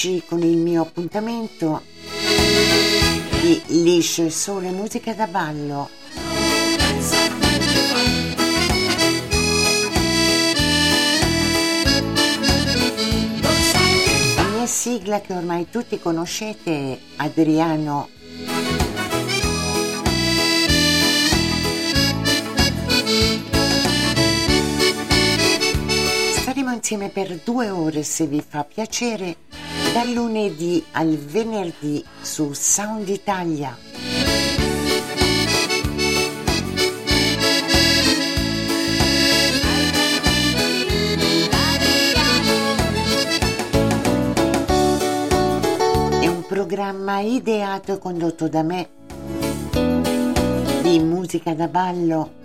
Eccoci con il mio appuntamento. Di Liscio e Sole, musica da ballo. La mia sigla che ormai tutti conoscete è Adriano. Staremo insieme per due ore se vi fa piacere, dal lunedì al venerdì su Sound Italia. È un programma ideato e condotto da me di musica da ballo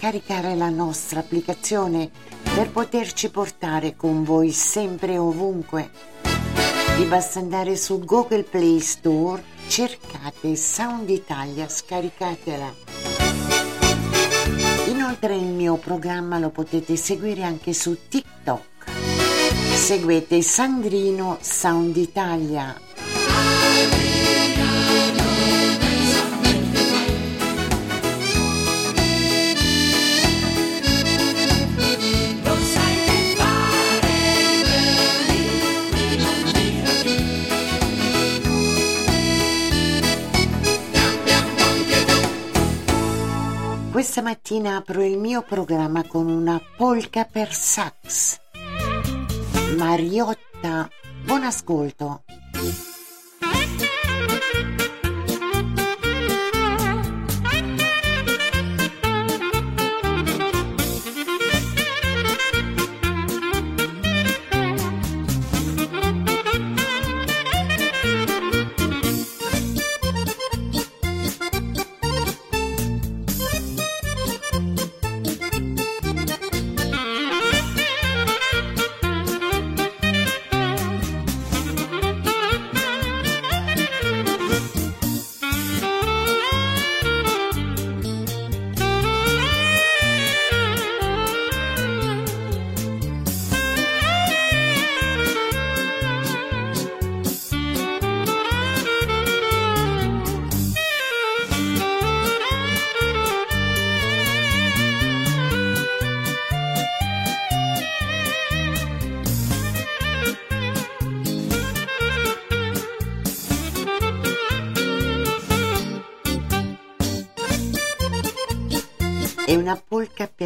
scaricare la nostra applicazione per poterci portare con voi sempre e ovunque. Vi basta andare su Google Play Store, cercate Sound Italia, scaricatela. Inoltre il mio programma lo potete seguire anche su TikTok. Seguete Sandrino Sound Italia. Questa mattina apro il mio programma con una polka per sax. Mariotta, buon ascolto.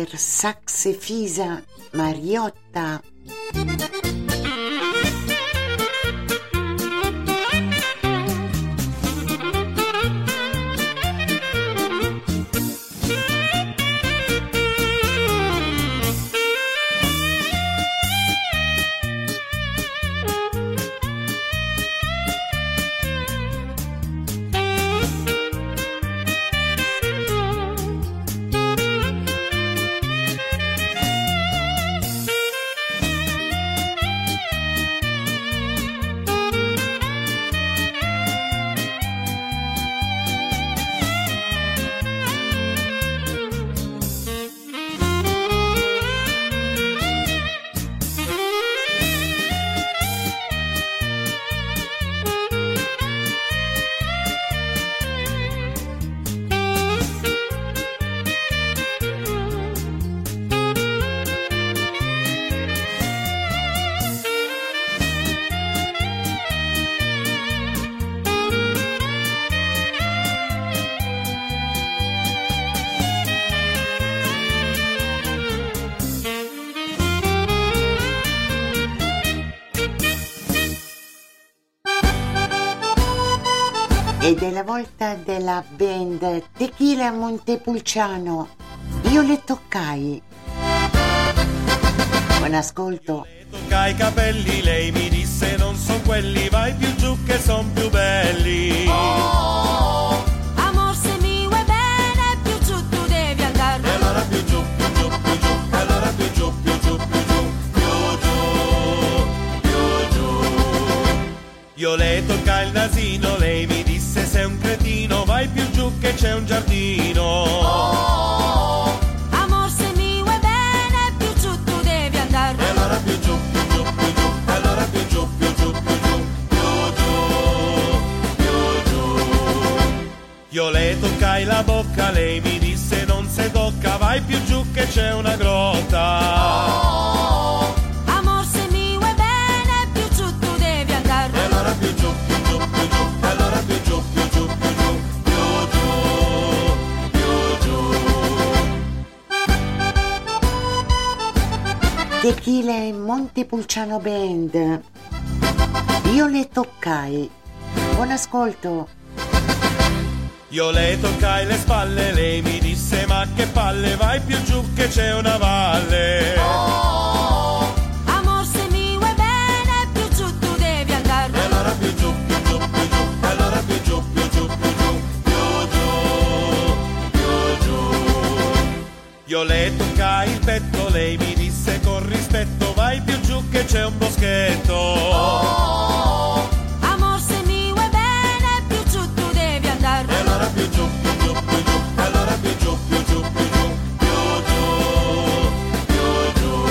Per sax e fisa Mariotta. Volta della band Tequila Montepulciano. Io le toccai. Buon ascolto. Tocca i capelli, lei mi disse non son quelli, vai più giù che son più belli. Amor, se mi vuoi bene, più giù tu devi andare. E allora più giù, più giù, più giù, e allora più giù, più giù, più giù, più giù, più giù. Io le tocca il nasino, lei mi cretino, vai più giù che c'è un giardino. Amor, se mi vuoi bene, più giù tu devi andare. E allora più giù, più giù, più giù, e allora più giù, più giù, più giù, più giù, più giù. Io le toccai la bocca, lei mi disse non se tocca, vai più giù che c'è una grotta. Tequila e Montepulciano Band. Io le toccai. Buon ascolto. Io le toccai le spalle, lei mi disse ma che palle, vai più giù che c'è una valle. Amor, se mi vuoi bene, più giù tu devi E andare. allora più giù, più giù, più giù, e allora più giù, più giù, più giù, più giù, più giù. Io le toccai il petto, lei mi disse rispetto, vai più giù che c'è un boschetto. Amor, se mi vuoi bene, più giù tu devi E andare. allora più giù, più giù, più giù, e allora più giù, più giù, più giù, più giù, più giù.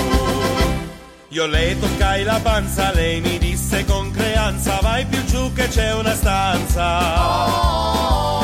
Io le toccai la panza, lei mi disse con creanza, vai più giù che c'è una stanza. Amor,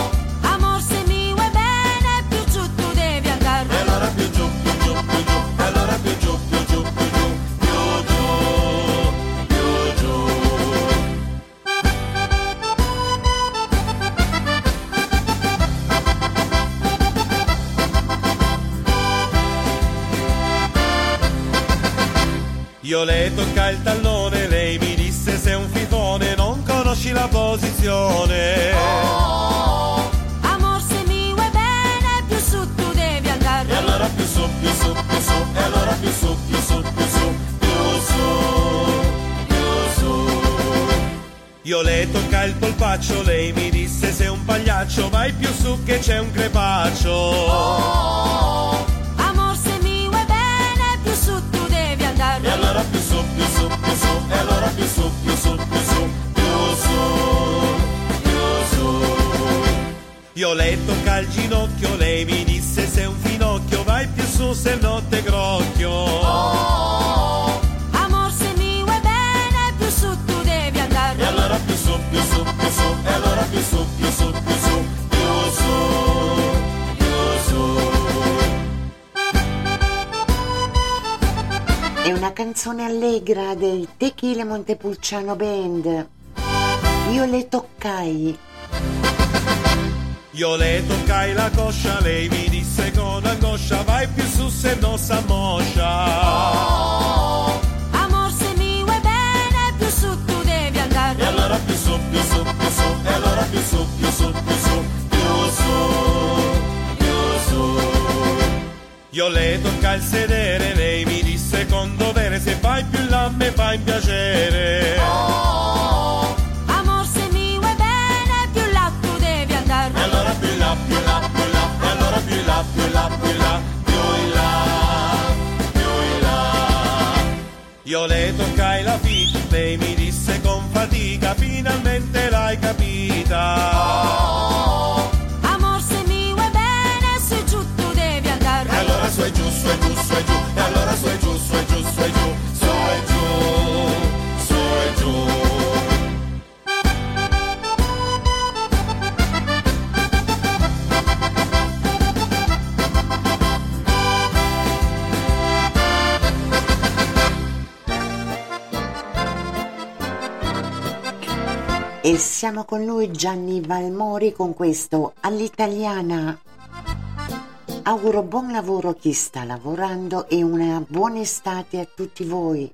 Io le tocca il tallone, lei mi disse sei un fifone, non conosci la posizione. Amor, se mi vuoi bene, più su tu devi E andare. allora più su, più su, più su, e allora più su, più su, più su, più su, più su. Io le tocca il polpaccio, lei mi disse sei un pagliaccio, vai più su che c'è un crepaccio. Amor, su, più su, e allora più su, più su, più su, più su, più su. Io le tocca il ginocchio, lei mi disse sei un finocchio, vai più su se no te grocchio. Amor, se mi vuoi bene, più su tu devi E andare. allora più su, più su, una canzone allegra dei Tequila Montepulciano Band. Io le toccai. Io le toccai la coscia, lei mi disse con angoscia, cosa moscia. Oh, amor se mi vuoi bene più su tu devi andare E allora più su, più su, più su, e allora più su, più su, più su, più su, più su. Io le tocca il sedere, lei mi disse con dovere, se vai più là me fa in piacere. Oh, amor se mi vuoi bene più là tu devi andare E allora più in là, più in là, più in là, e allora più in là, più in là, più in là, più in là, più in là. Io le toccai la vita, lei mi disse con fatica, finalmente l'hai capita. Oh, E siamo con lui Gianni Valmori con questo all'italiana. Auguro buon lavoro a chi sta lavorando e una buona estate a tutti voi.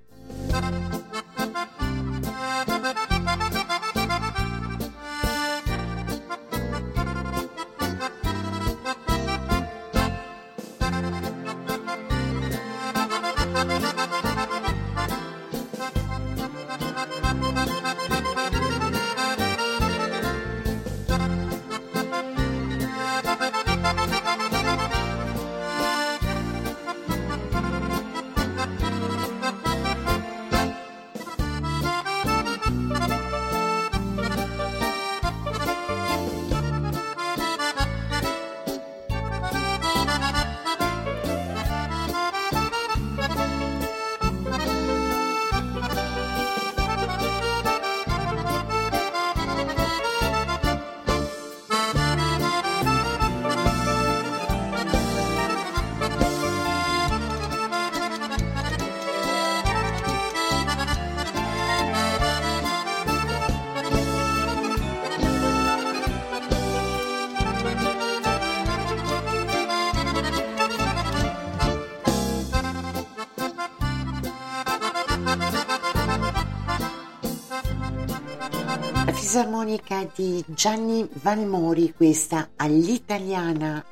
Fisarmonica di Gianni Valmori, questa all'italiana.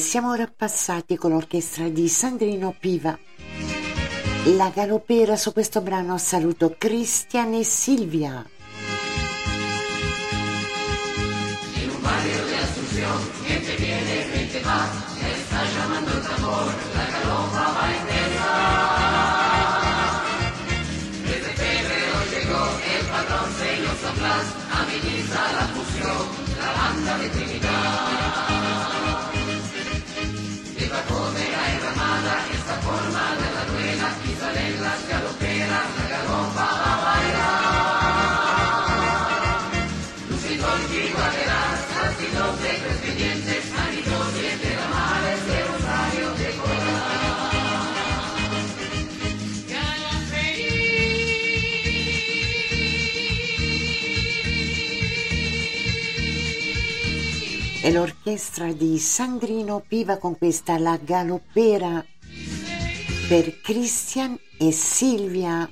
Siamo ora passati con l'orchestra di Sandrino Piva. La galopera su questo brano saluto Cristian e Silvia. L'orchestra di Sandrino Piva con questa La Galoppera per Christian e Silvia.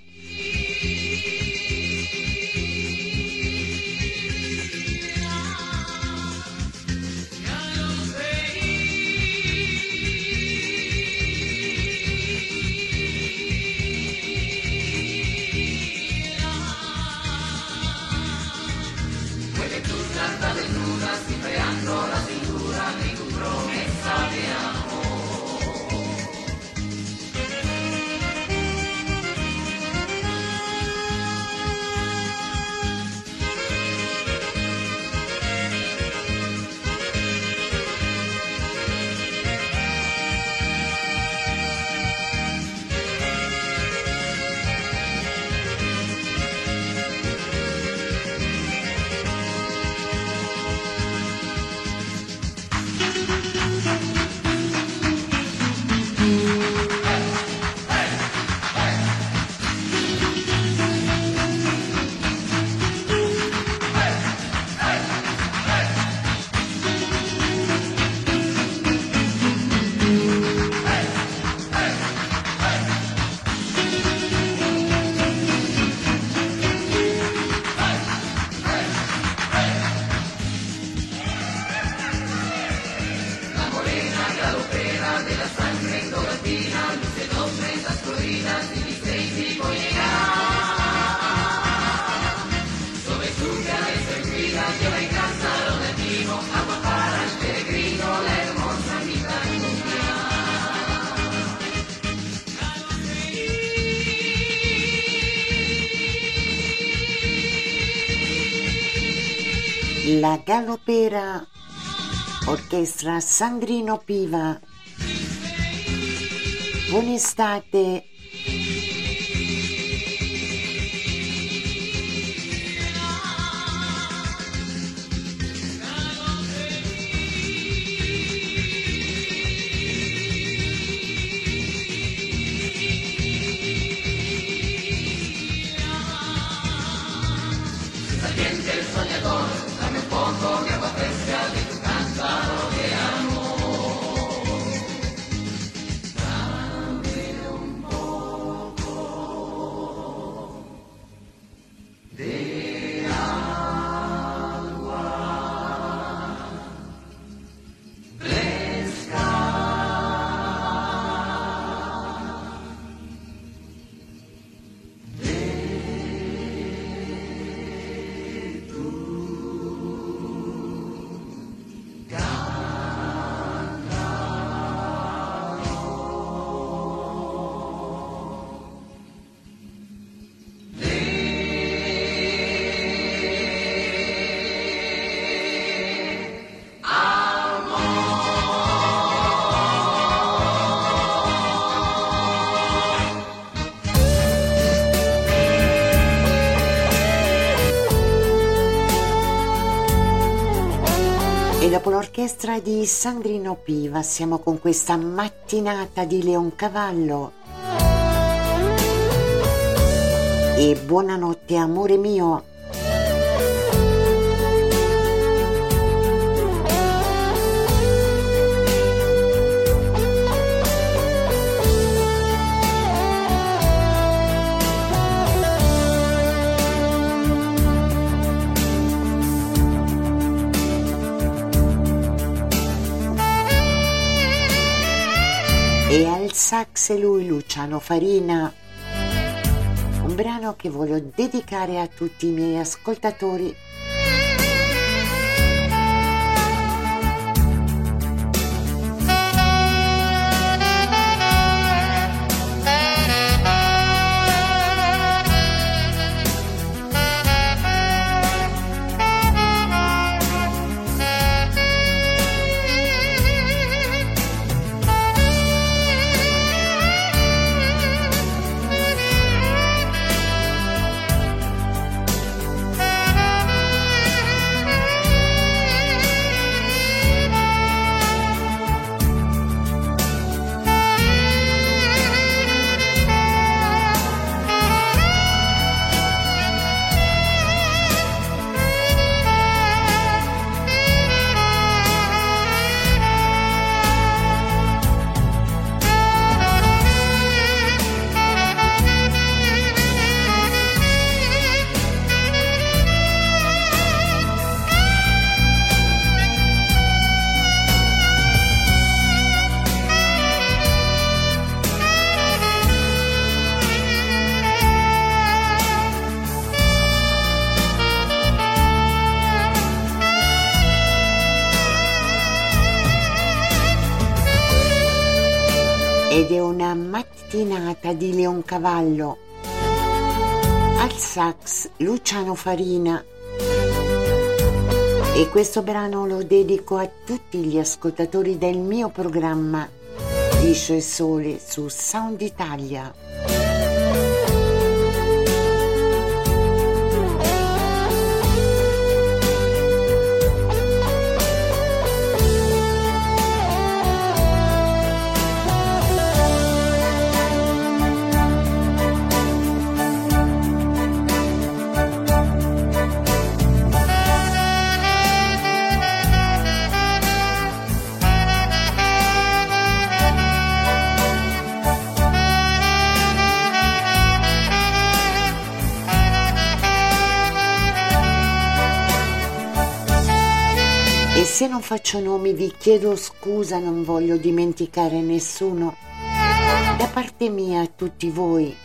La Galopera Orchestra Sandrino Piva. Buon estate. E dopo l'orchestra di Sandrino Piva siamo con questa mattinata di Leoncavallo. E buonanotte amore mio. Sax lui Luciano Farina. Un brano che voglio dedicare a tutti i miei ascoltatori. Mattinata di Leoncavallo. Al sax Luciano Farina. E questo brano lo dedico a tutti gli ascoltatori del mio programma Liscio e Sole su Sound Italia. Faccio nomi vi chiedo scusa, non voglio dimenticare nessuno. Da parte mia a tutti voi.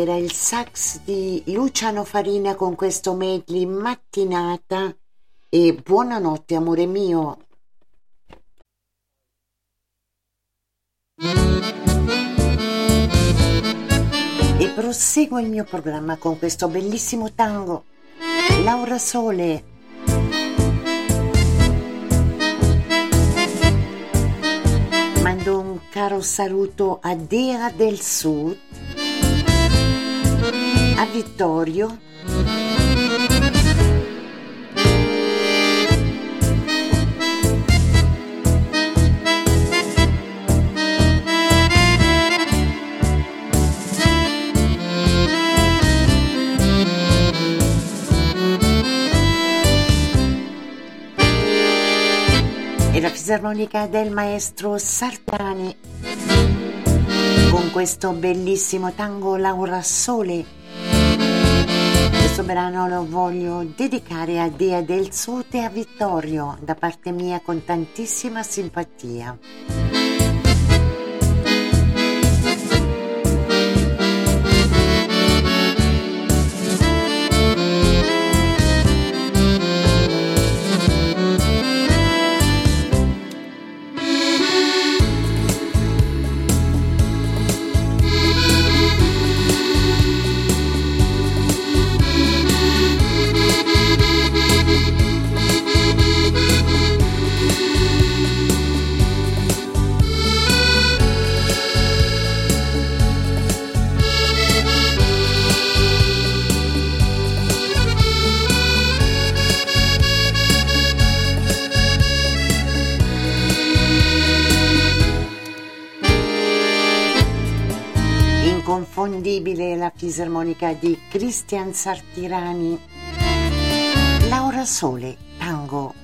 Era il sax di Luciano Farina con questo medley mattinata e buonanotte amore mio. E proseguo il mio programma con questo bellissimo tango. Laura Sole. Mando un caro saluto a Dea del Sud, a Vittorio, e fisarmonica del maestro Sartani con questo bellissimo tango Laura Sole. Questo brano lo voglio dedicare a Dea del Sud e a Vittorio da parte mia con tantissima simpatia. Inconfondibile la fisarmonica di Cristian Sartirani. Laura Sole, tango.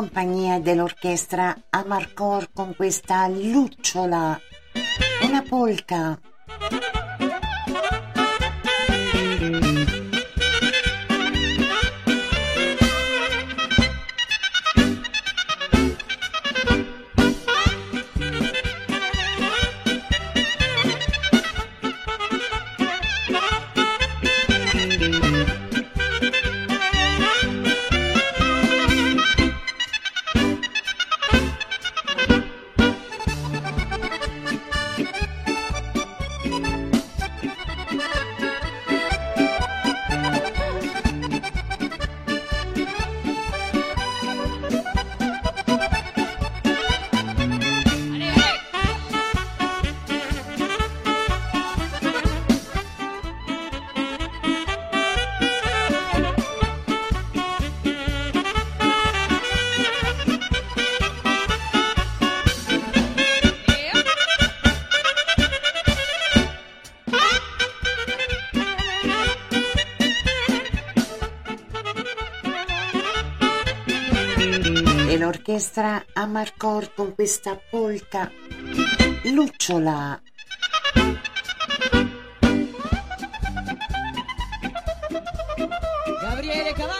Compagnia dell'orchestra Amarcor con questa lucciola, una polca. L'orchestra Amarcor con questa polca lucciola. Gabriele Cavalli.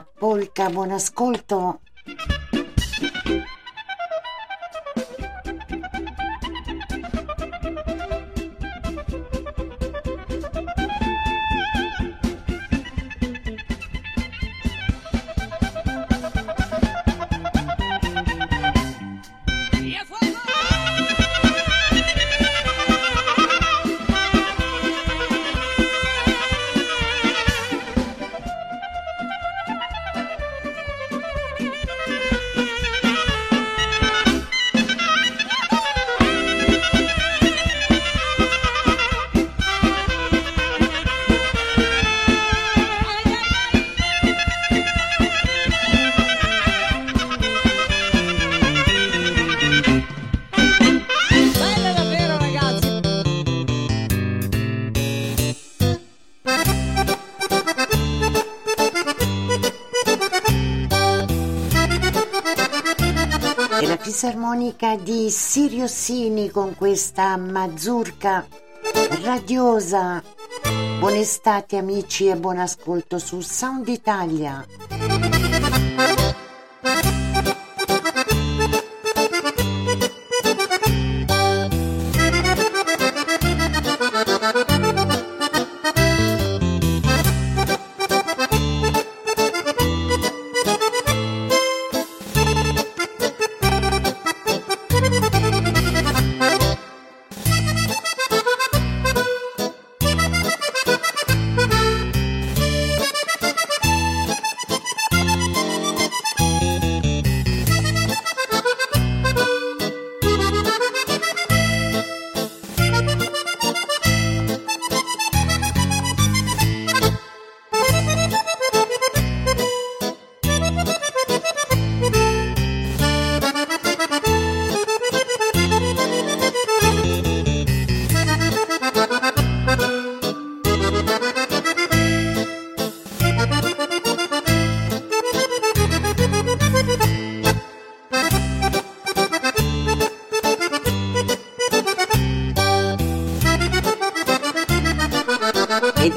Polca, buon ascolto. Di Siriossini con questa mazurka radiosa. Buon estate amici e buon ascolto su Sound Italia.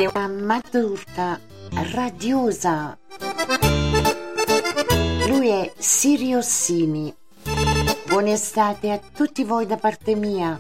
Una mazurka radiosa. Lui è Siriossini. Buon estate a tutti voi da parte mia.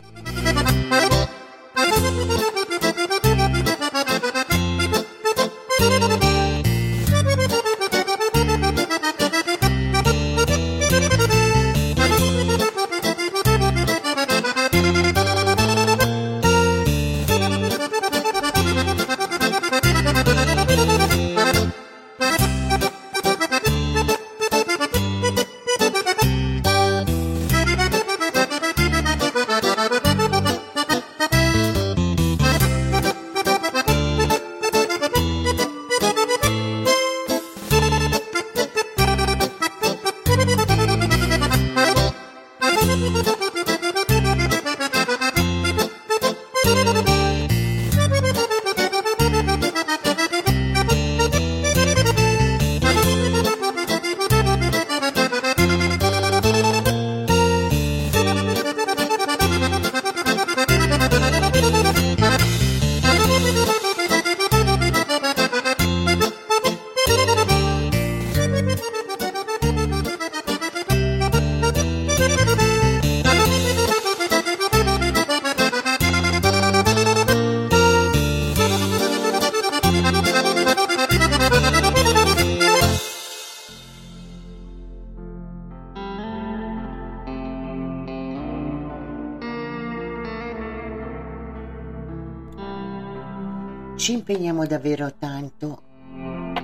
Davvero tanto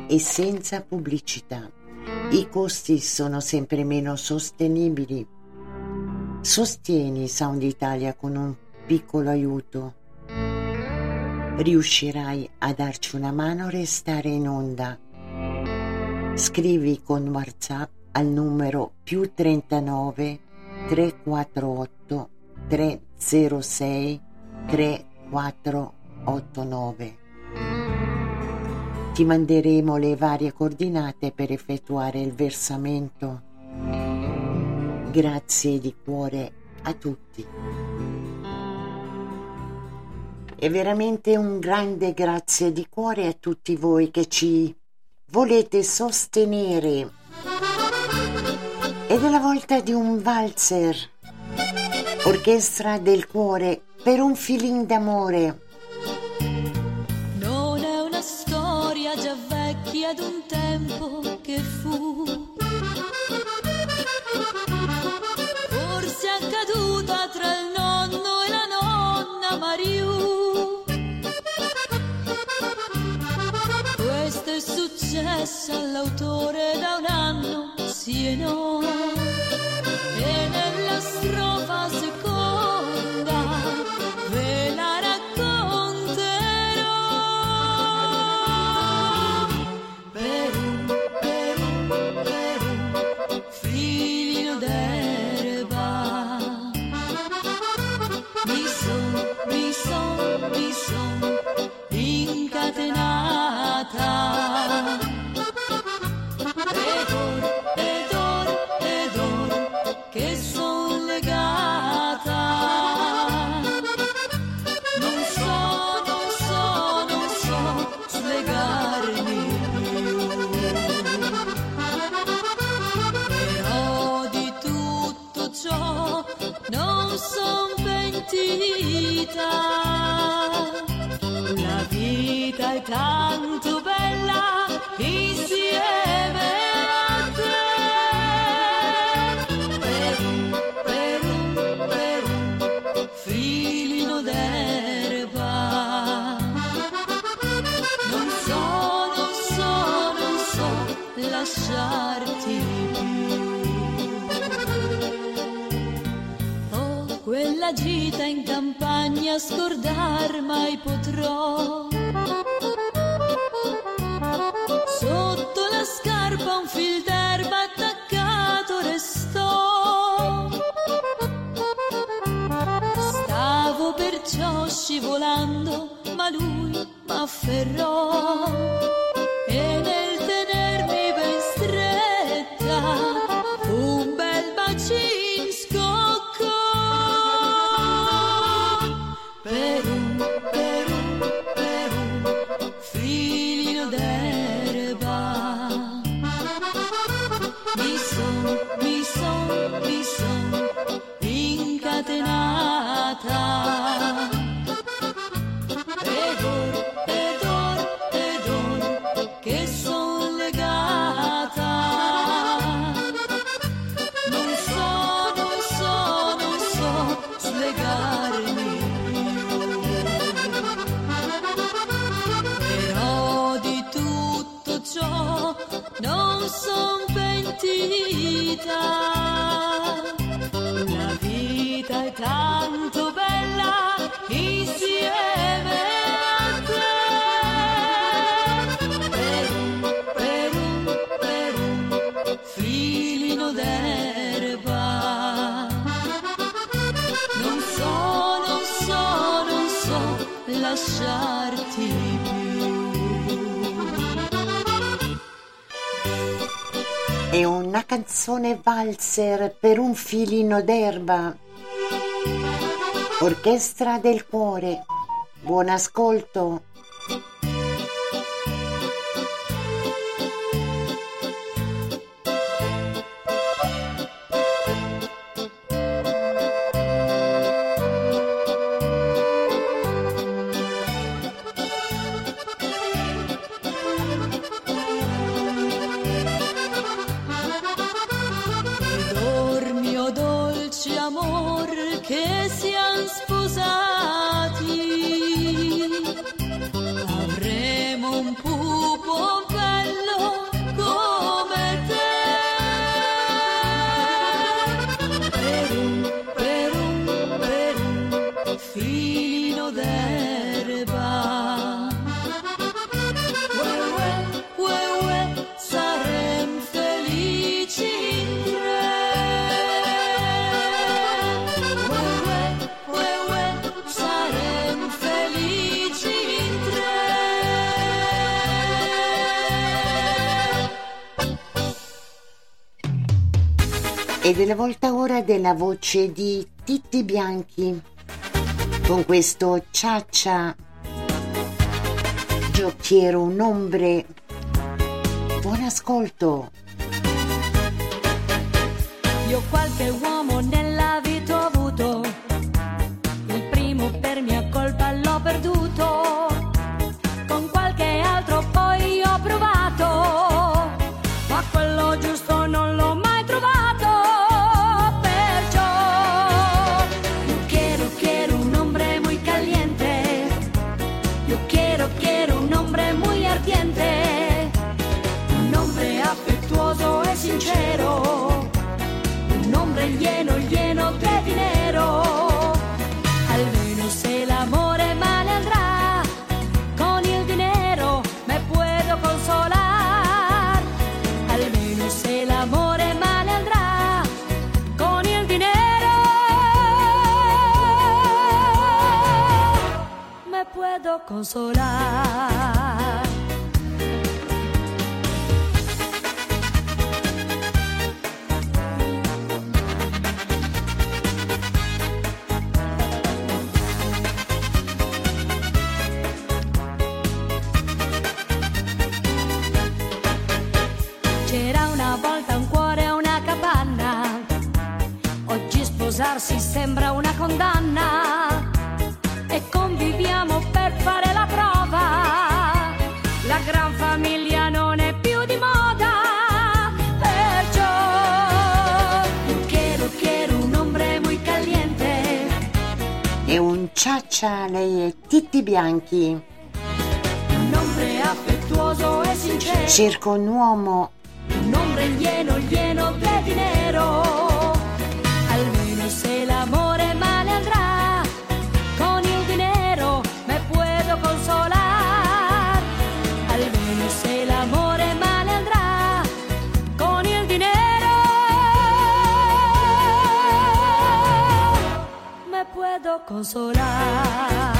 e senza pubblicità. I costi sono sempre meno sostenibili. Sostieni Sound Italia con un piccolo aiuto. Riuscirai a darci una mano a restare in onda. Scrivi con WhatsApp al numero più 39 348 306 3489. Ti manderemo le varie coordinate per effettuare il versamento. Grazie di cuore a tutti. E veramente un grande grazie di cuore a tutti voi che ci volete sostenere. Ed è la volta di un valzer, orchestra del cuore per un filin d'amore. Vecchia d'un tempo che fu. Forse accaduta tra il nonno e la nonna Mariù. Questo è successo all'autore da un anno, sì e no. E nella strofa seconda incatenata. Ed or, ed or, ed or, che son legata. Non so, non so, non so slegarmi più. Però di tutto ciò non son pentita. La vita è tanto scordar mai potrò. Sotto la scarpa un fil d'erba attaccato restò. Stavo perciò scivolando, canzone valzer per un filino d'erba. Orchestra del cuore. Buon ascolto. della volta ora della voce di Titti Bianchi. Con questo ciaccia giochiero un ombre. Buon ascolto. Io qualche uomo ne consolar. bianchi. ombre affettuoso e sincero. Cerco un uomo. Un ombre lleno, lleno di dinero. Almeno se l'amore male andrà, con il dinero me puedo consolar. Almeno se l'amore male andrà, con il dinero me puedo consolar.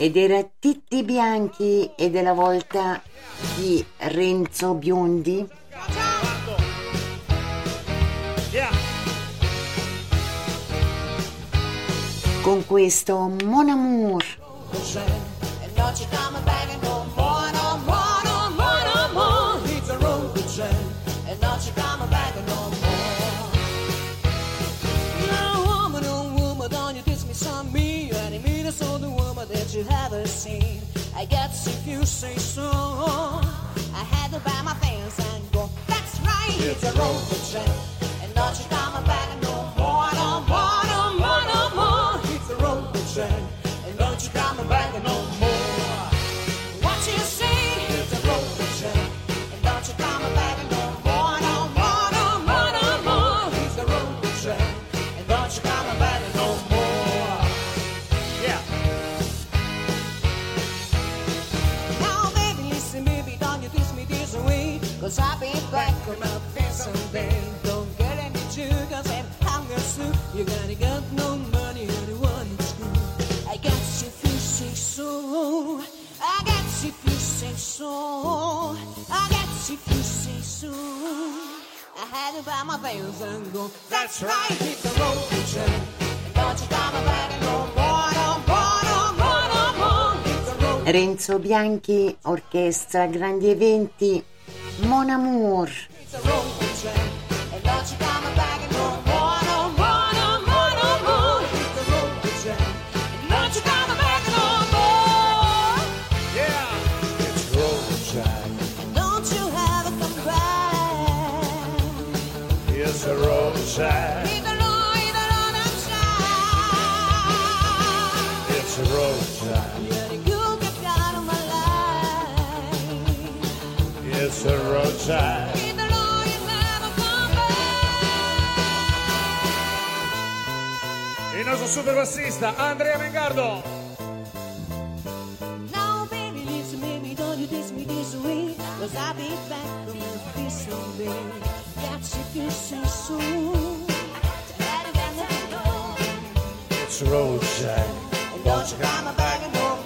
ed era Titti Bianchi e della volta di Renzo Biondi. Con questo Mon Amour. I guess if you say so, I had to buy my things and go. That's right, it's, a road trip, and not you. soup. You gotta got no money, only one it's good. I Renzo Bianchi, orchestra, grandi eventi, Mon Amour. Hit the road. side. Il nostro super bassista Andrea Now baby listen, baby, don't you diss me this way. Cause I'll be back you this It's roadside. Don't you come back and.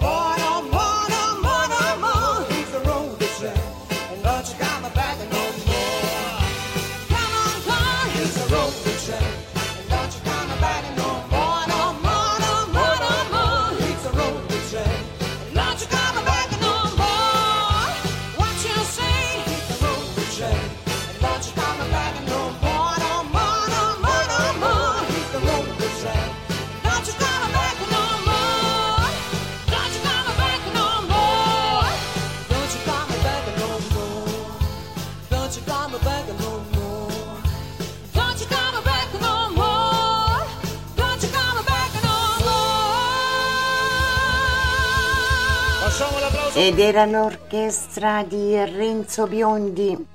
Ed era l'orchestra di Renzo Biondi.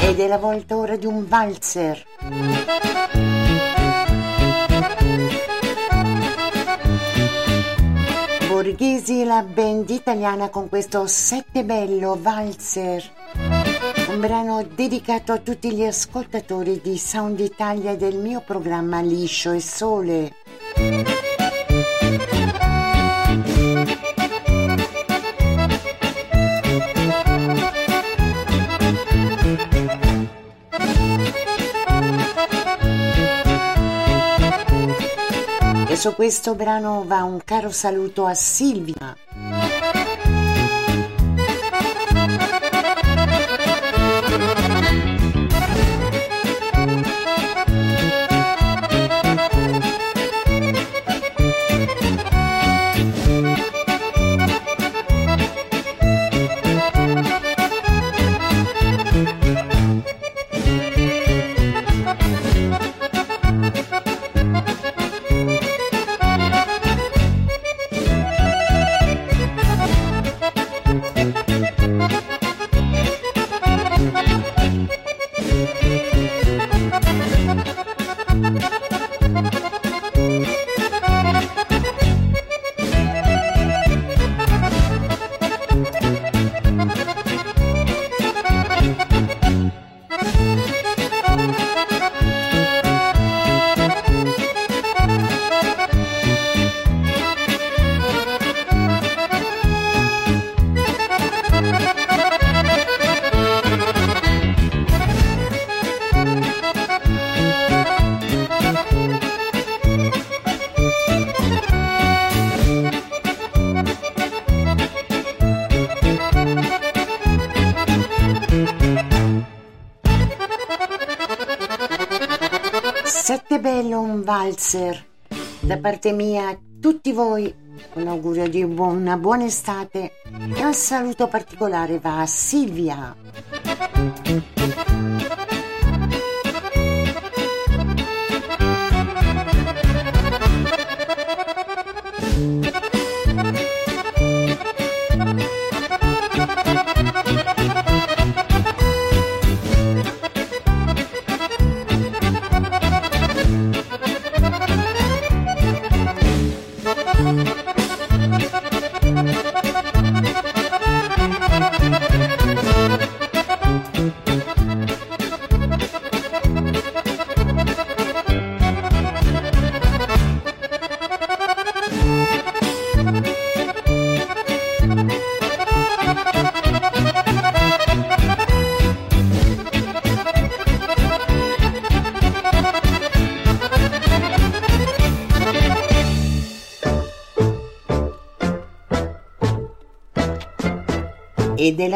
Ed è la volta ora di un valzer. Borghesi, la band italiana con questo Sette Bello Valzer. Un brano dedicato a tutti gli ascoltatori di Sound Italia del mio programma Liscio e Sole. E su questo brano va un caro saluto a Silvia. Valzer. Da parte mia a tutti voi un augurio di una buona estate e un saluto particolare va a Silvia.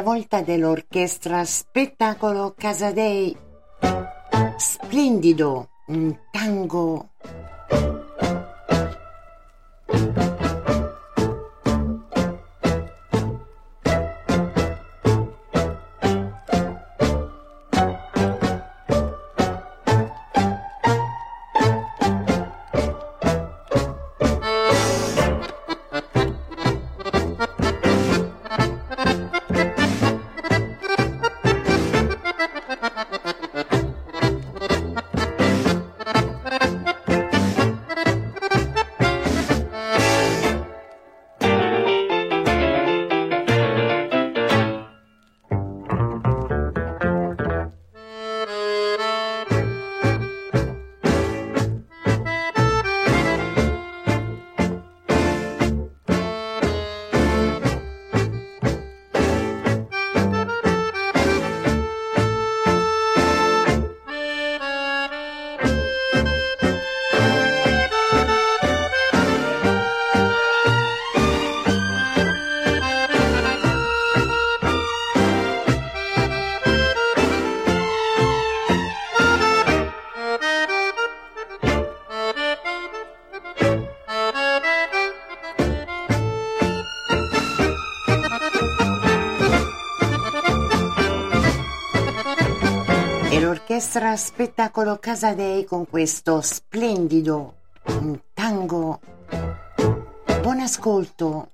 Volta dell'orchestra Spettacolo Casadei. Splendido, un tango l'orchestra Spettacolo Casadei con questo splendido tango. Buon ascolto.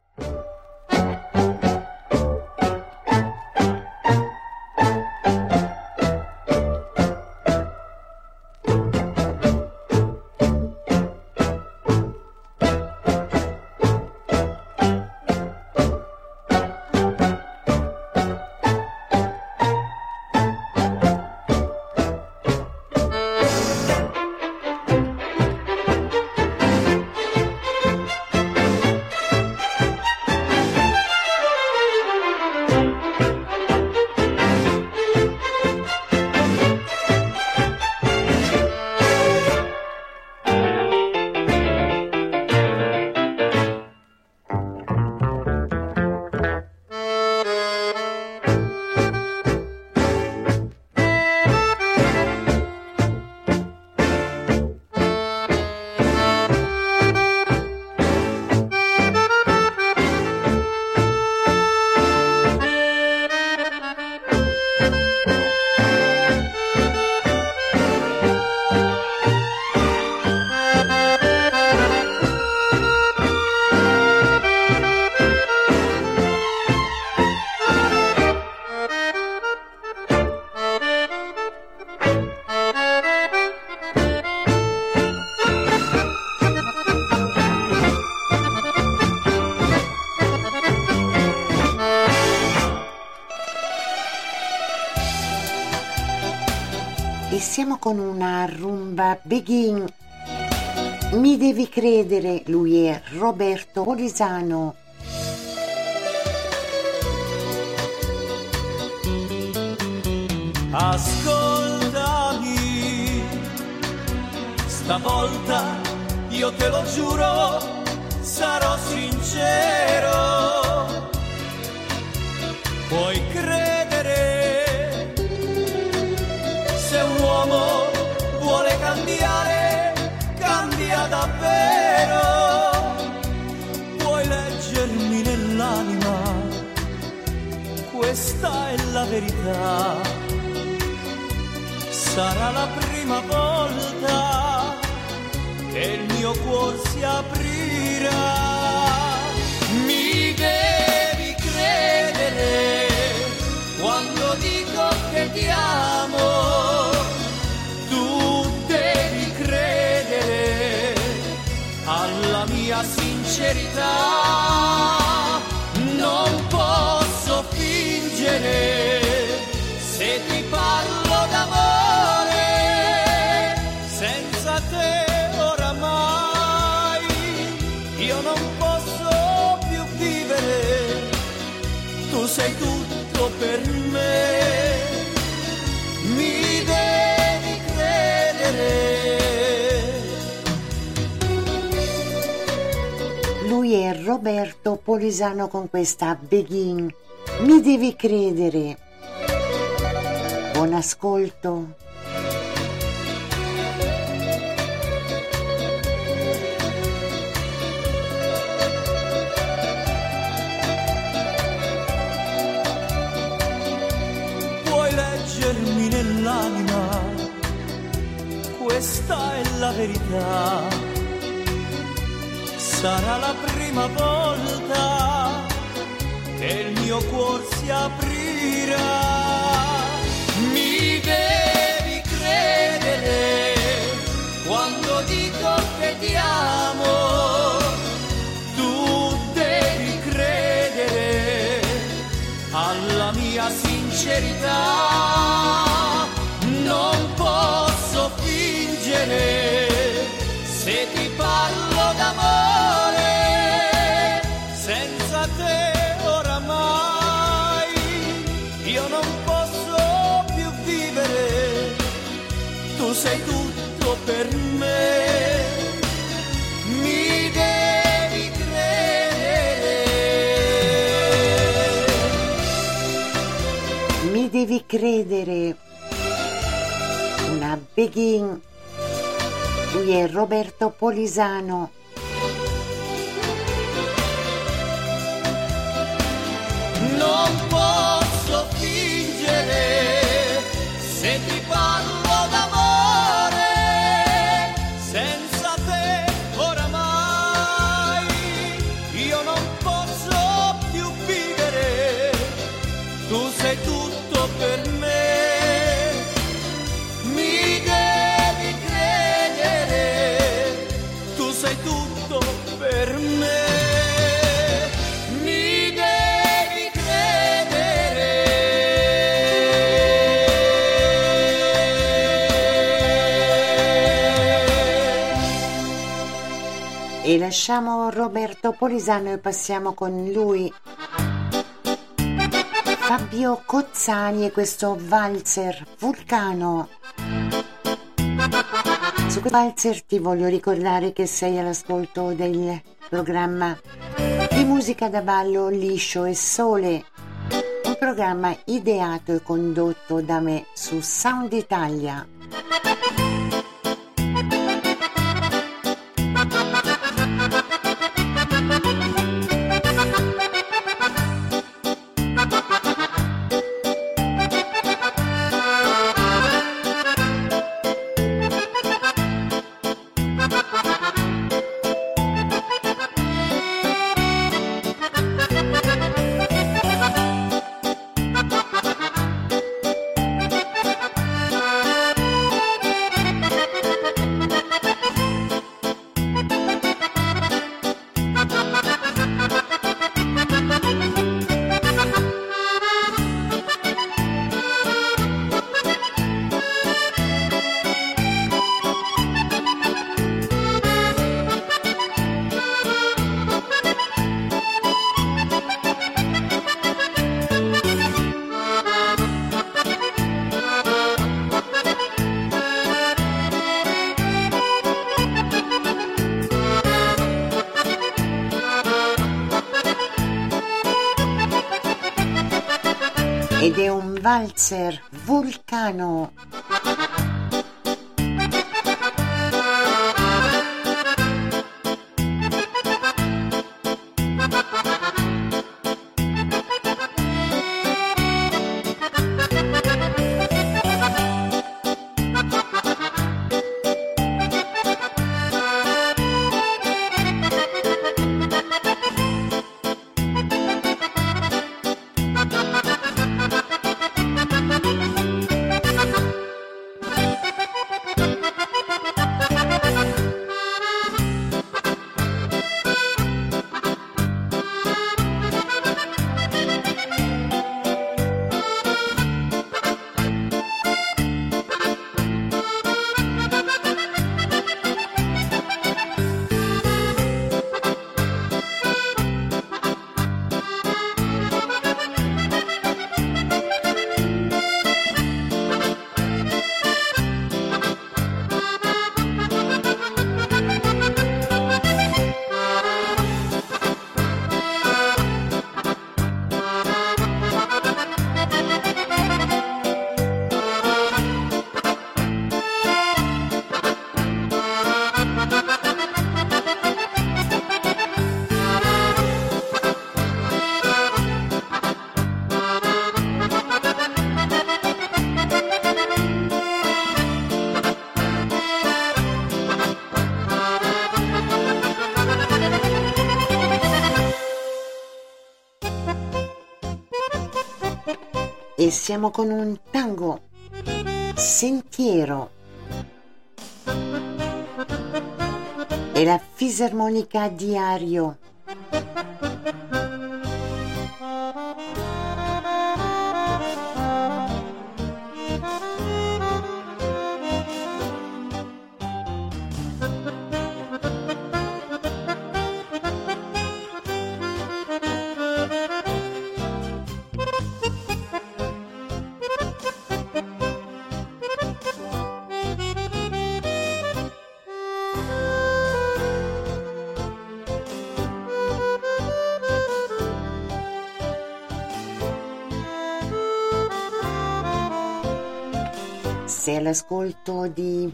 Con una rumba begin. Mi devi credere, lui è Roberto Polisano. Ascoltami, stavolta io te lo giuro, sarò sincero. Puoi la verità. Sarà la prima volta che il mio cuore si aprirà. Per me. Mi devi credere. Lui è Roberto Polisano con questa Begin. Mi devi credere. Buon ascolto. Verità sarà la prima volta che il mio cuore si aprirà. Mi devi credere quando dico che ti amo. Tu devi credere alla mia sincerità. Non posso fingere sei tutto per me. Mi devi credere. Mi devi credere. Una begin. Lui è Roberto Polisano. Lasciamo Roberto Polisano e passiamo con lui. Fabio Cozzani e questo valzer Vulcano. Su questo valzer ti voglio ricordare che sei all'ascolto del programma di musica da ballo Liscio e Sole, un programma ideato e condotto da me su Sound Italia. Valzer vulcano. Siamo con un tango sentiero. E la fisarmonica diario all'ascolto di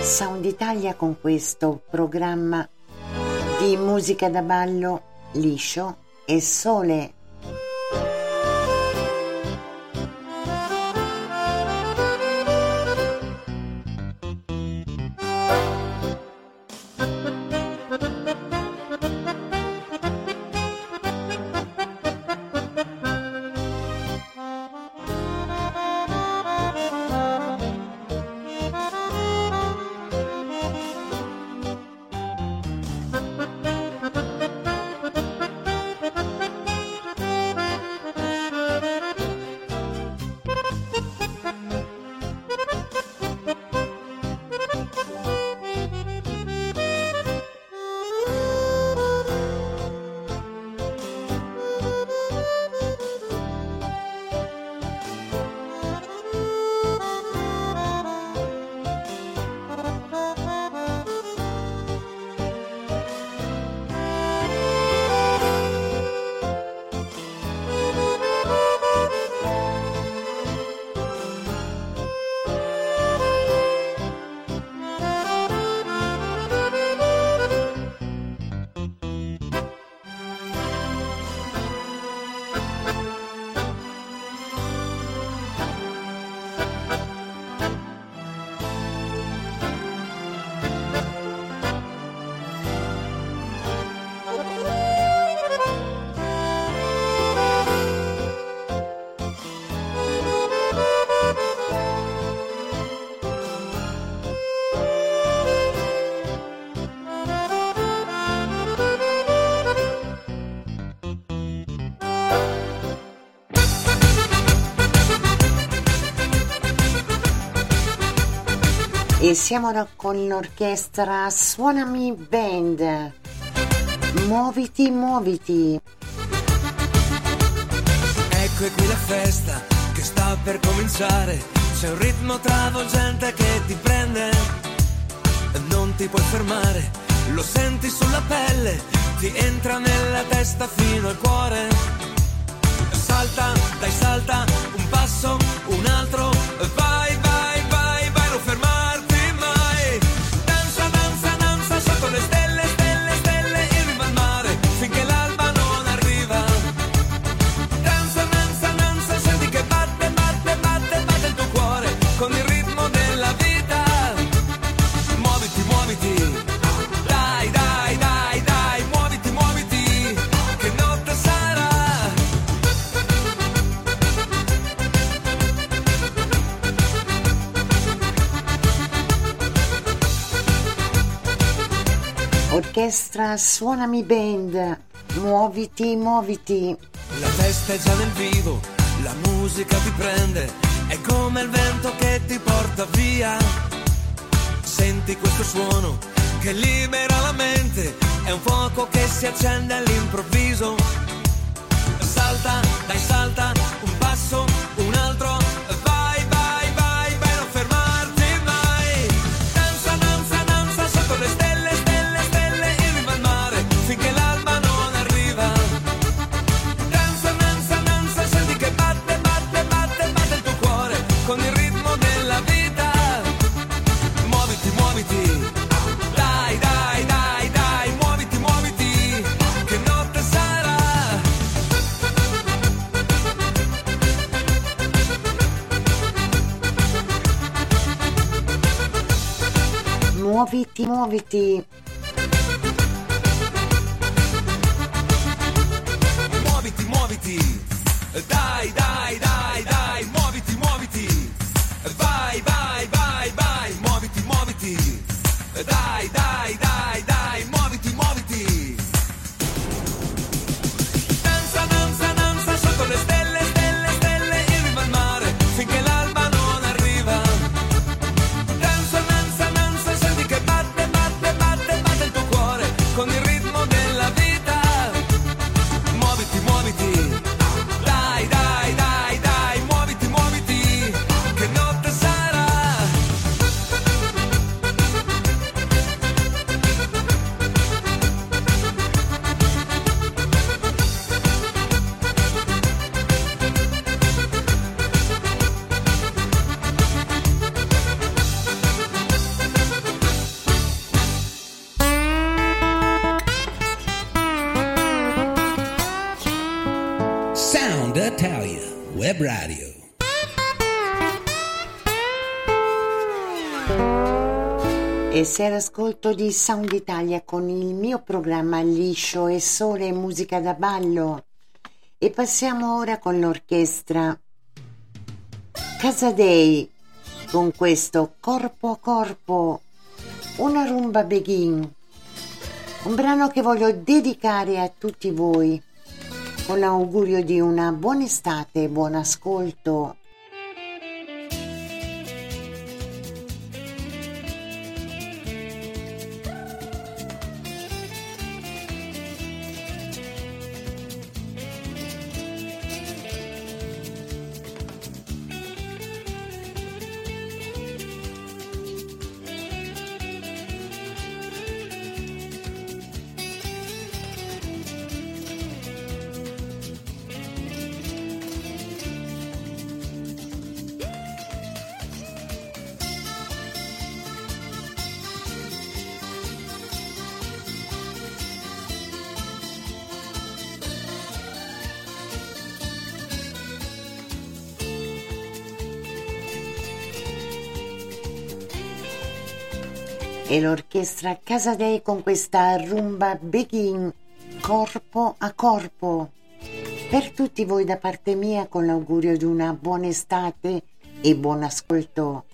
Sound Italia con questo programma di musica da ballo liscio e sole. Siamo con l'orchestra Suonami Band. Muoviti, muoviti. Ecco qui la festa che sta per cominciare. C'è un ritmo travolgente che ti prende. Non ti puoi fermare, lo senti sulla pelle, ti entra nella testa fino al cuore. Salta, dai salta, Suonami Band. Muoviti, muoviti. La festa è già nel vivo, la musica ti prende, è come il vento che ti porta via. Senti questo suono che libera la mente, è un fuoco che si accende all'improvviso. Salta, dai salta, Muoviti, muoviti. E se l'ascolto di Sound Italia con il mio programma Liscio e Sole Musica da Ballo. E passiamo ora con l'orchestra Casadei con questo Corpo a Corpo, una rumba begin, un brano che voglio dedicare a tutti voi con l'augurio di una buona estate buon ascolto. E l'orchestra Casadei con questa rumba begin corpo a corpo. Per tutti voi da parte mia con l'augurio di una buona estate e buon ascolto.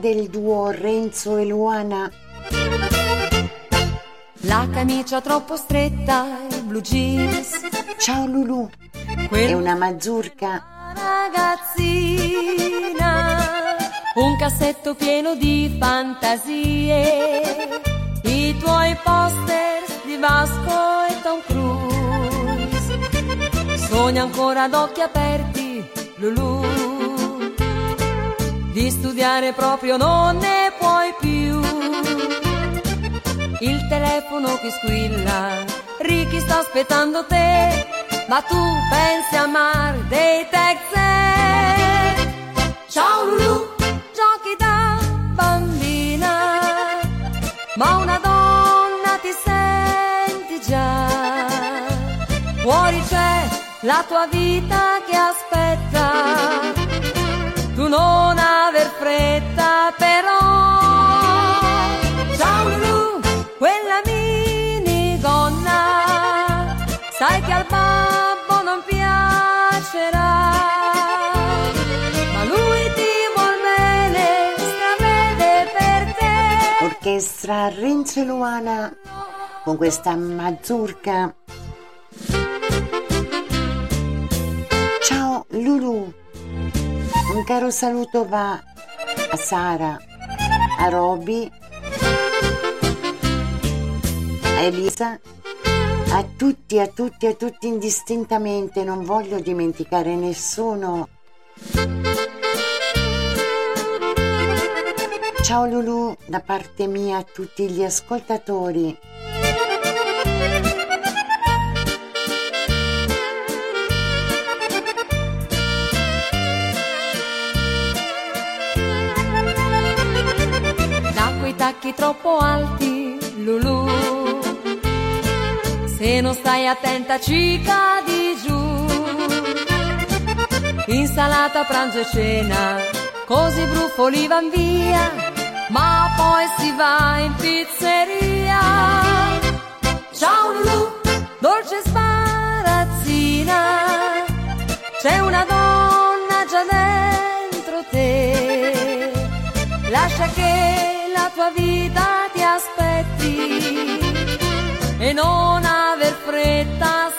Del duo Renzo e Luana. La camicia troppo stretta, il blue jeans. Ciao Lulu. È una mazurka. Ragazzina, un cassetto pieno di fantasie. I tuoi poster di Vasco e Tom Cruise. Sogna ancora ad occhi aperti, Lulu. Di studiare proprio non ne puoi più. Il telefono che squilla, Ricky sta aspettando te, ma tu pensi a Mar dei Texas. Ciao Lulu, giochi da bambina, ma una donna ti senti già. Fuori c'è la tua vita che aspetta, non aver fretta però. Ciao Lulu, quella minigonna, sai che al babbo non piacerà, ma lui ti vuol bene, stravede per te. Orchestra Renzo e Luana con questa mazurka. Ciao Lulu. Un caro saluto va a Sara, a Roby, a Elisa, a tutti, a tutti, a tutti indistintamente, non voglio dimenticare nessuno. Ciao Lulu, da parte mia a tutti gli ascoltatori. Tacchi troppo alti, Lulu. Se non stai attenta ci cadi giù. Insalata, pranzo e cena, così brufoli van via, ma poi si va in pizzeria. Ciao Lulu, dolce sbarazzina, c'è una donna già dentro te. Lascia che la tua vita ti aspetti e non aver fretta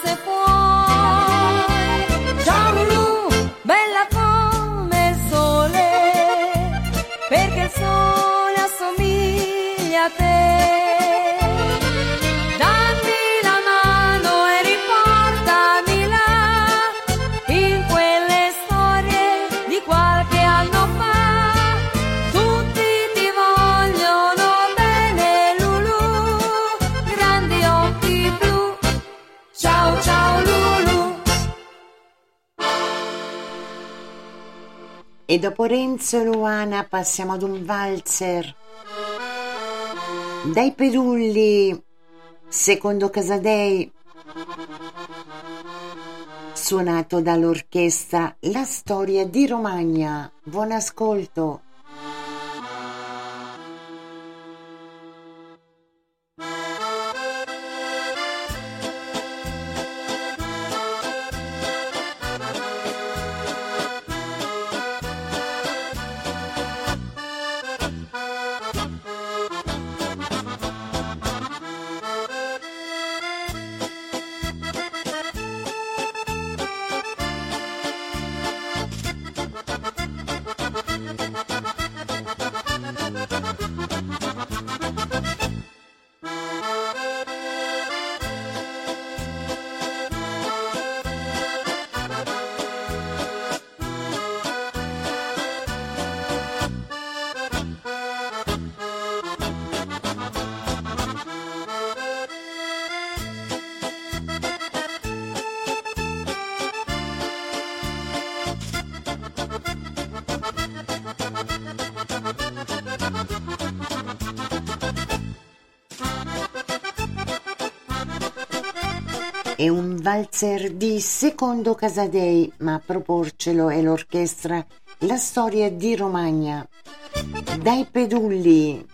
E dopo Renzo Luana passiamo ad un valzer. Dai Pedulli, secondo Casadei, suonato dall'orchestra La Storia di Romagna. Buon ascolto. Valzer di secondo Casadei, ma a proporcelo è l'orchestra La Storia di Romagna. Dai Pedulli.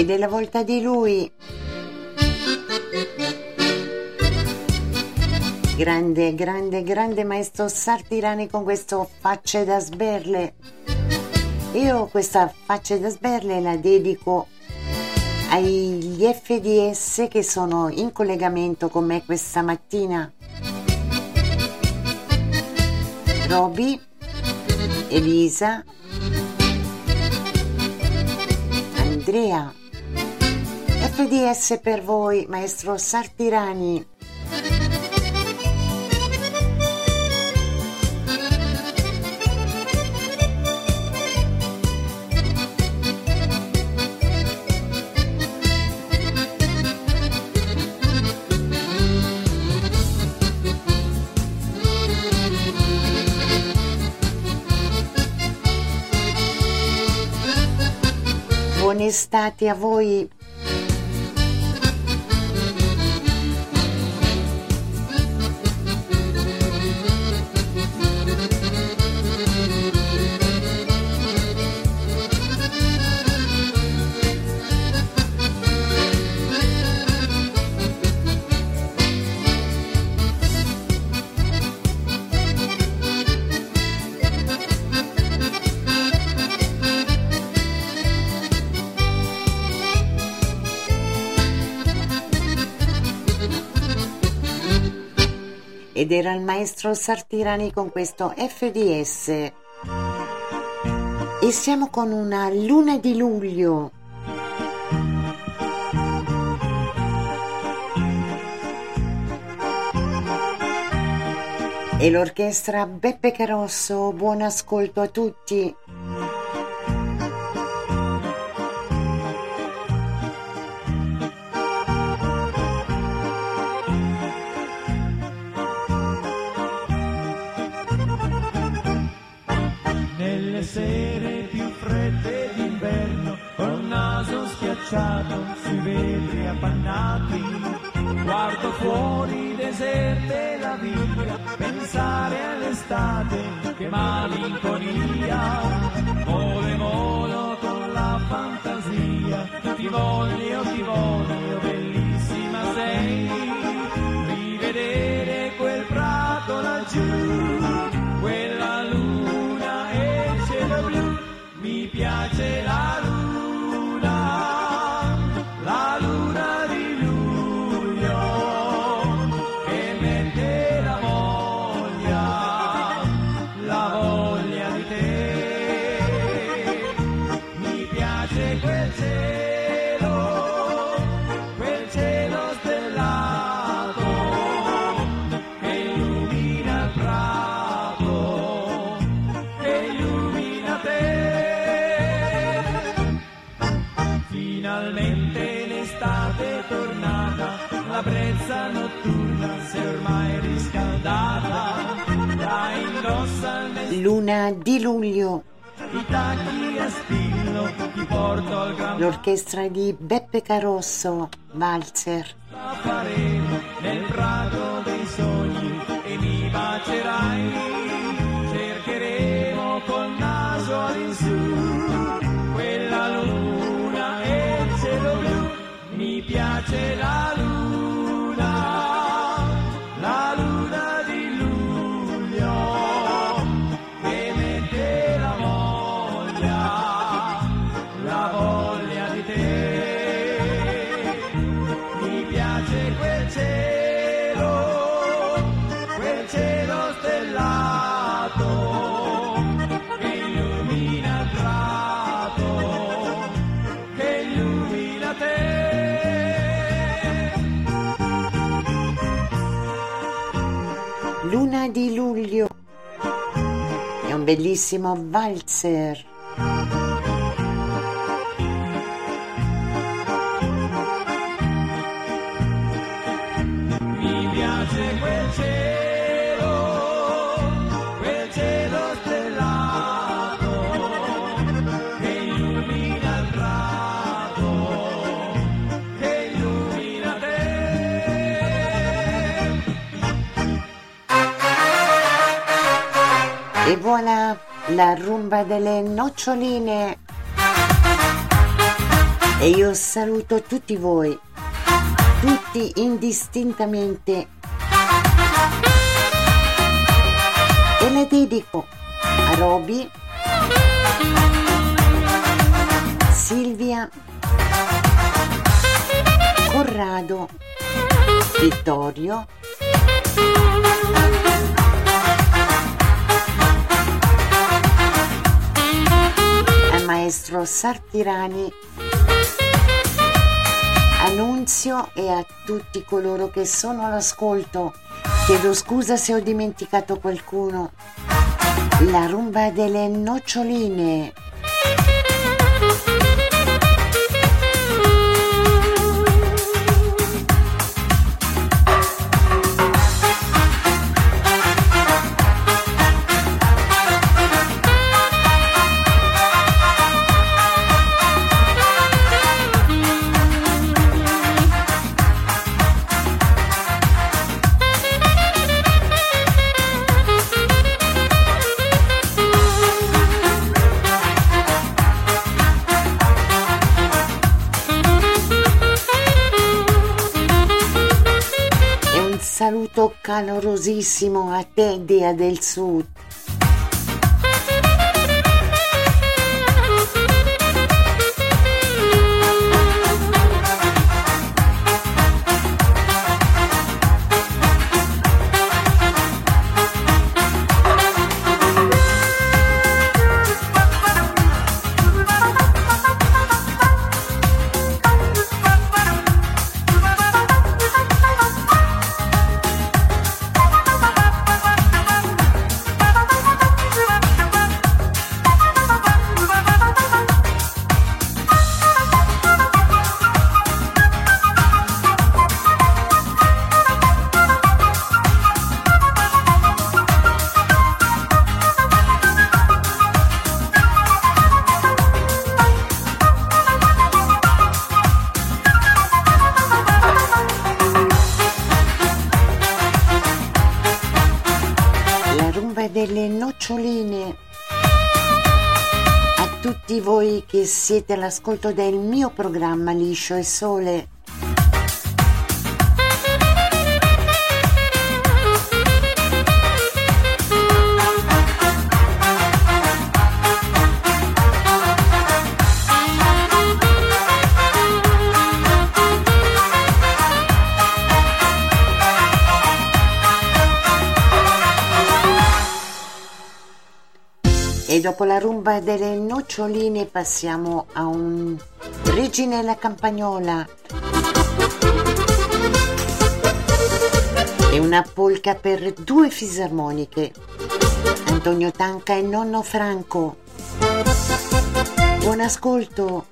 Ed è la volta di lui. Grande, grande, grande maestro Sartirani con questo facce da sberle. Io questa faccia da sberle la dedico agli FDS che sono in collegamento con me questa mattina. Roby, Elisa, Andrea. FDS per voi, maestro Sartirani. Buona estate a voi. Ed era il maestro Sartirani con questo FDS. E siamo con una luna di luglio. E l'orchestra Beppe Carosso, buon ascolto a tutti. Guardo fuori deserte la via, pensare all'estate, che malinconia, vole volo con la fantasia, ti voglio, ti voglio, bellissima sei, rivedere quel prato laggiù, quella luna e il cielo blu, mi piace la luna, Luna di luglio. L'orchestra di Beppe Carosso, Walzer. faremo nel prato dei sogni e mi bacerai. Bellissimo valzer. Voilà la rumba delle noccioline. E io saluto tutti voi, tutti indistintamente. E la dedico a Roby, Silvia, Corrado, Vittorio, maestro Sartirani, Annunzio e a tutti coloro che sono all'ascolto. Chiedo scusa se ho dimenticato qualcuno. La rumba delle noccioline. Calorosissimo a te, Dea del Sud. Siete all'ascolto del mio programma Liscio e Sole. Dopo la rumba delle noccioline passiamo a un Reginella Campagnola. E una polca per due fisarmoniche. Antonio Tanca e Nonno Franco. Buon ascolto.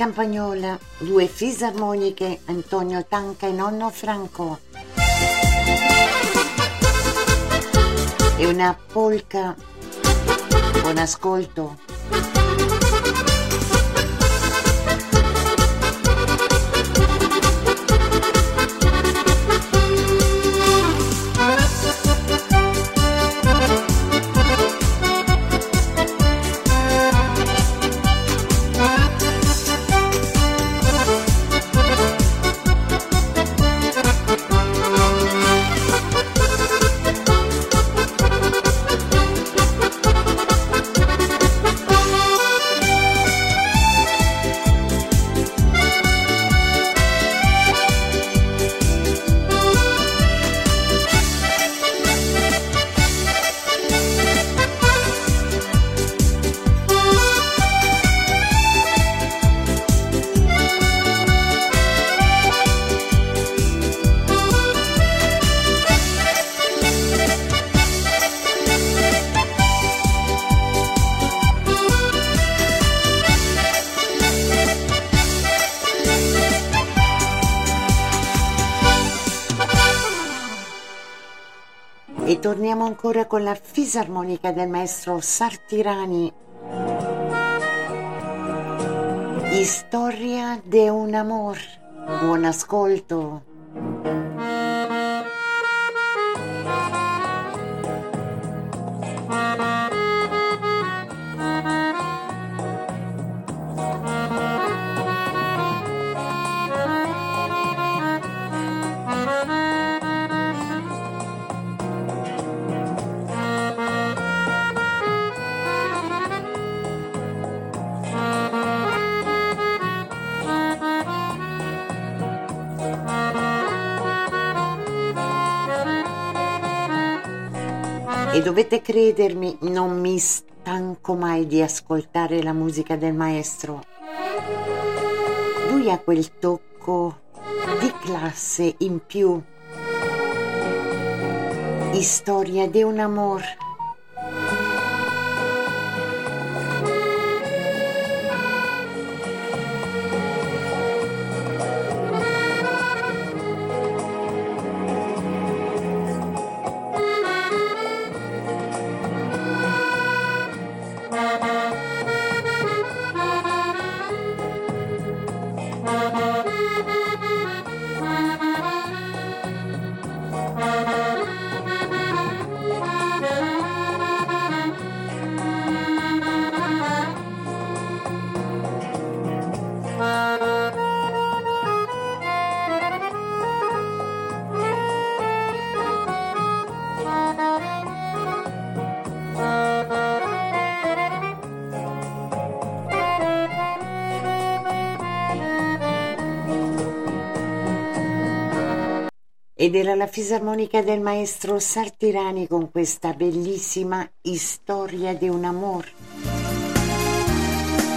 Campagnola, due fisarmoniche, Antonio Tanca e nonno Franco. E una polca. Buon ascolto. Torniamo ancora con la fisarmonica del maestro Sartirani. Storia de un amor. Buon ascolto. Dovete credermi, non mi stanco mai di ascoltare la musica del maestro. Lui ha quel tocco di classe in più. Storia di un amor. Ed era la fisarmonica del maestro Sartirani con questa bellissima storia di un amor.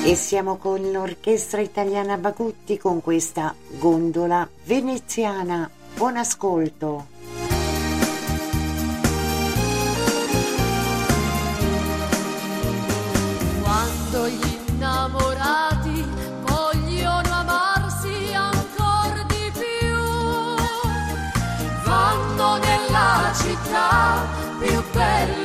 E siamo con l'orchestra italiana Bagutti con questa gondola veneziana. Buon ascolto. Nella città più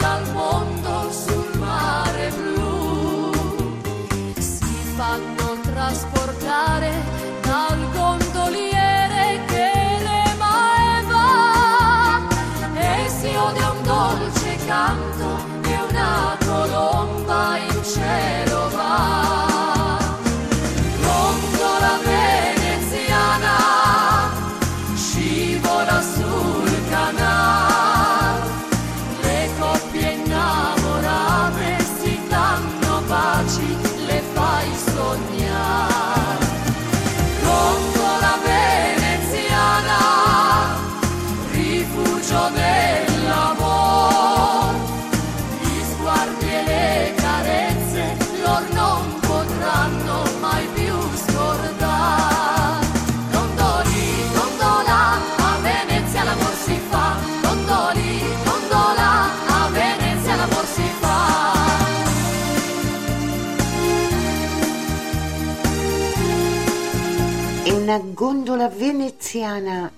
gondola veneziana,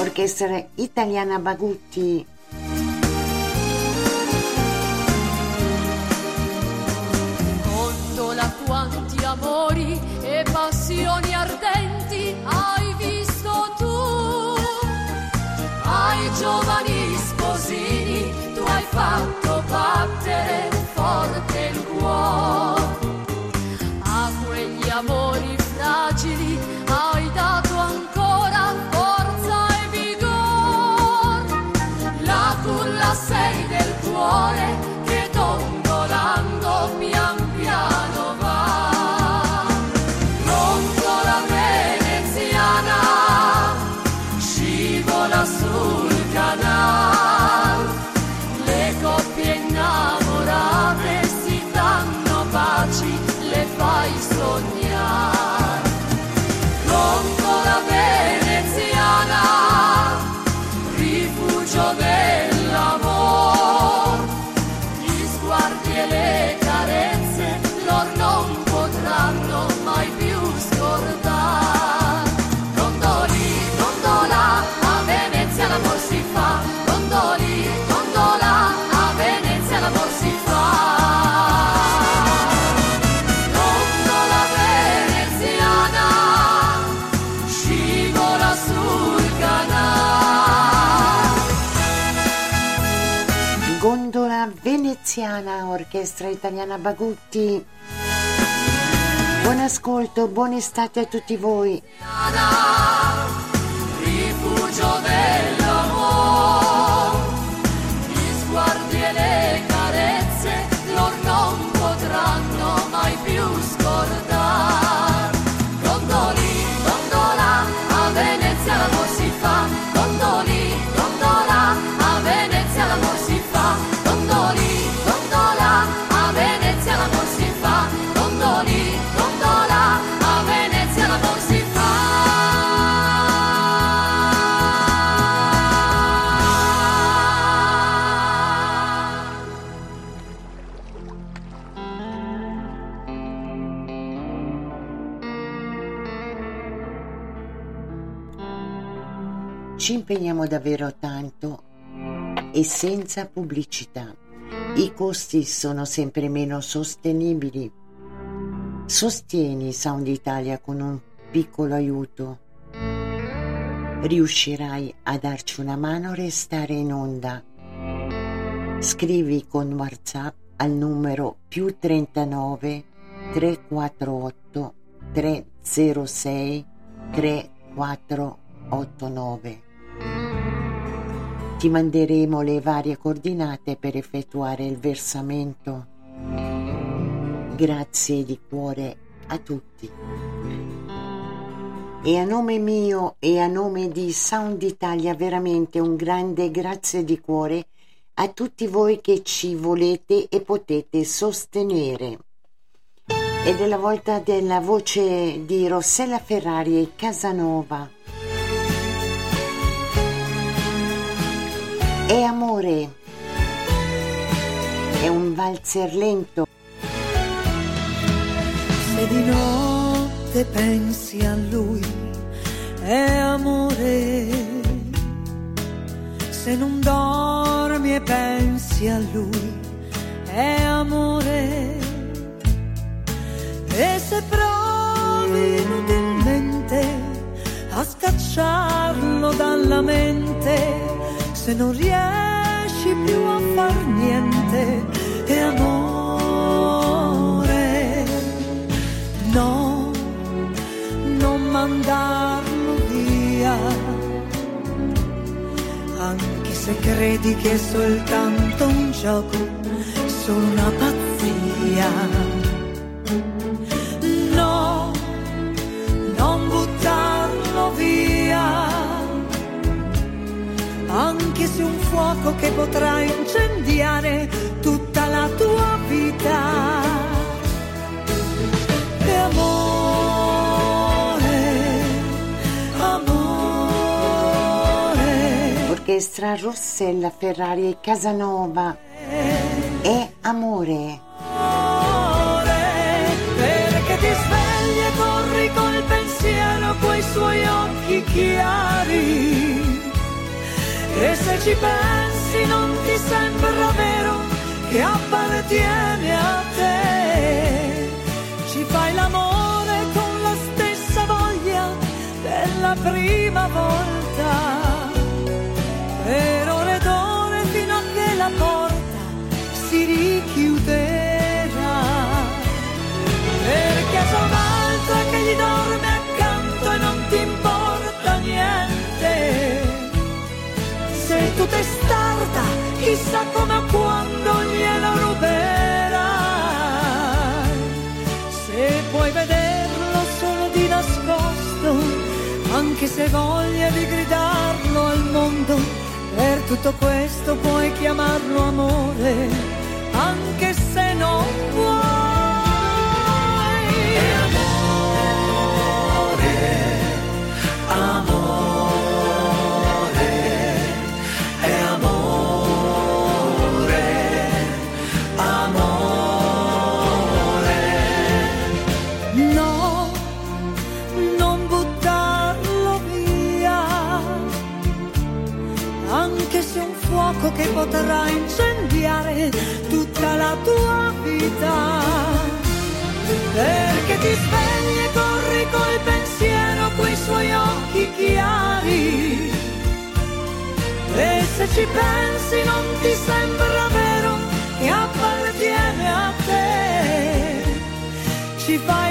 orchestra italiana Bagutti. Gondola quanti amori e passioni ardenti hai visto tu. Ai giovani sposini tu hai fatto battere forte il cuore. Orchestra italiana Bagutti. Buon ascolto, buona estate a tutti voi. rifugio dell'amor. Ci impegniamo davvero tanto e senza pubblicità. I costi sono sempre meno sostenibili. Sostieni Sound Italia con un piccolo aiuto. Riuscirai a darci una mano a restare in onda. Scrivi con WhatsApp al numero più 39 348 306 3489. Ti manderemo le varie coordinate per effettuare il versamento. Grazie di cuore a tutti. E a nome mio e a nome di Sound Italia veramente un grande grazie di cuore a tutti voi che ci volete e potete sostenere. Ed è la volta della voce di Rossella Ferrari e Casanova. È amore. È un valzer lento. Se di notte pensi a lui, è amore. Se non dormi e pensi a lui, è amore. E se provi inutilmente a scacciarlo dalla mente, se non riesci più a far niente, è amore. No, non mandarlo via, anche se credi che è soltanto un gioco, solo una pazzia. Anche se un fuoco che potrà incendiare tutta la tua vita. È amore, amore. Orchestra Rossella Ferrari e Casanova. È amore. amore, perché ti svegli e corri col pensiero quei suoi occhi chiari. E se ci pensi non ti sembra vero che appartiene a te. Ci fai l'amore con la stessa voglia della prima volta. Per ore ed ore fino a che la porta Testarda, chissà come o quando glielo ruberai. Se puoi vederlo solo di nascosto, anche se voglia di gridarlo al mondo, per tutto questo puoi chiamarlo amore, anche se non vuoi. Potrà incendiare tutta la tua vita. Perché ti svegli e corri col pensiero quei suoi occhi chiari. E se ci pensi non ti sembra vero che appartiene a te. Ci fai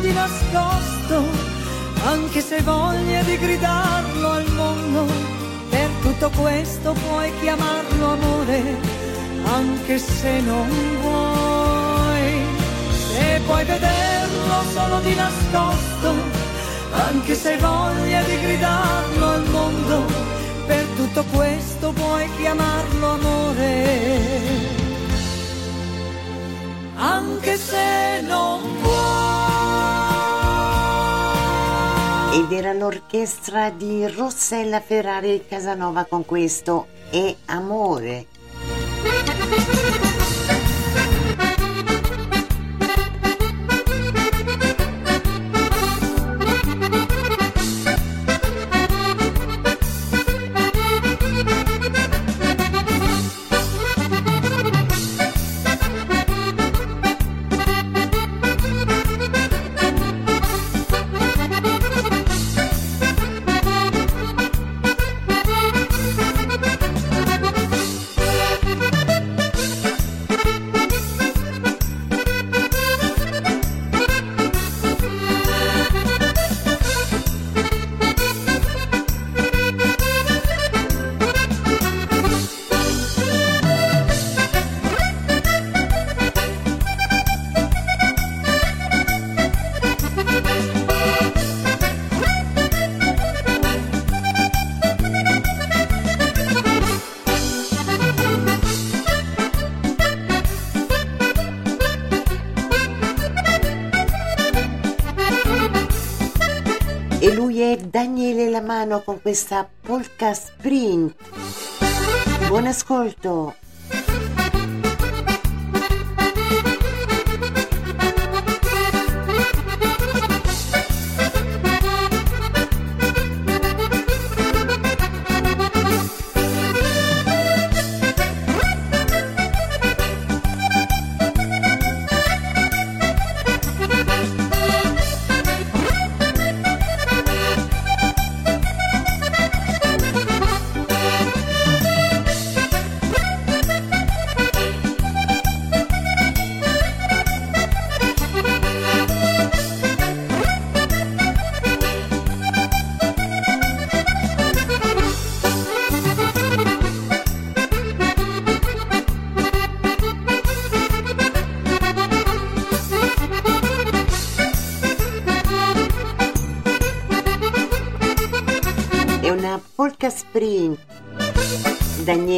di nascosto, anche se voglia di gridarlo al mondo, per tutto questo puoi chiamarlo amore, anche se non vuoi. Se puoi vederlo solo di nascosto, anche se voglia di gridarlo al mondo, per tutto questo puoi chiamarlo amore, anche se non vuoi. Ed era l'orchestra di Rossella Ferrari Casanova con questo E Amore. Con questa polka sprint. Buon ascolto.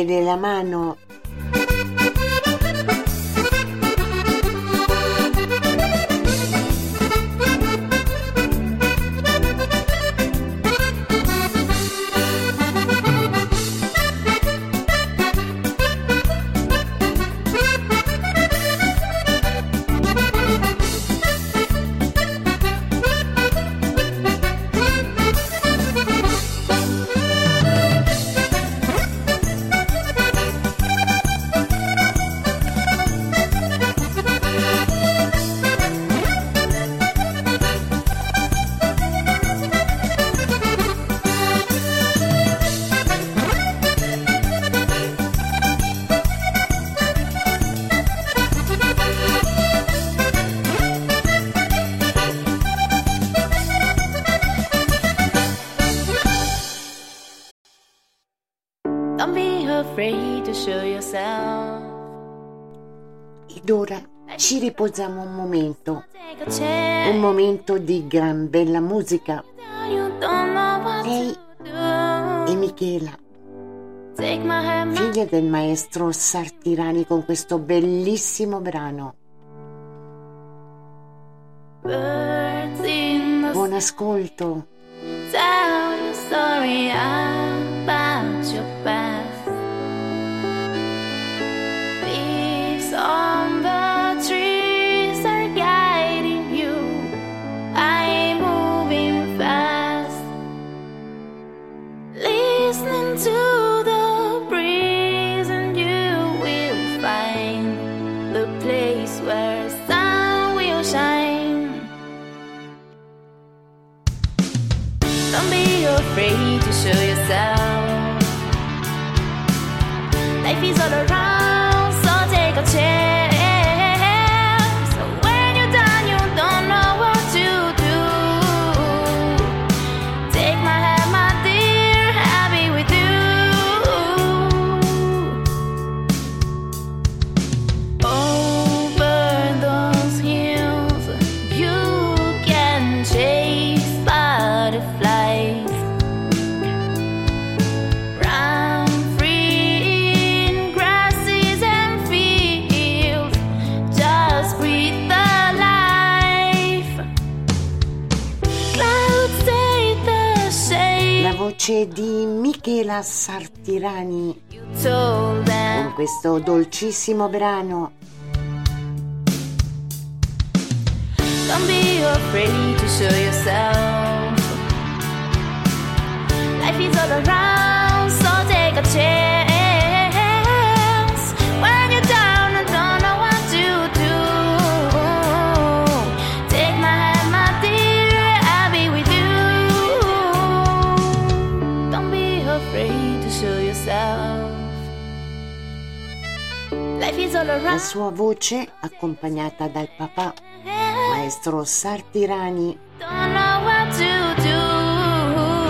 de la mano ed ora ci riposiamo un momento, un momento di gran bella musica. Lei e Michela, figlia del maestro Sartirani con questo bellissimo brano. Buon ascolto. About your past. Leaves on show yourself. Life is all around, voce di Michela Sartirani con questo dolcissimo brano. Don't be afraid to show yourself. Life is all around, La sua voce, accompagnata dal papà, maestro Sartirani, è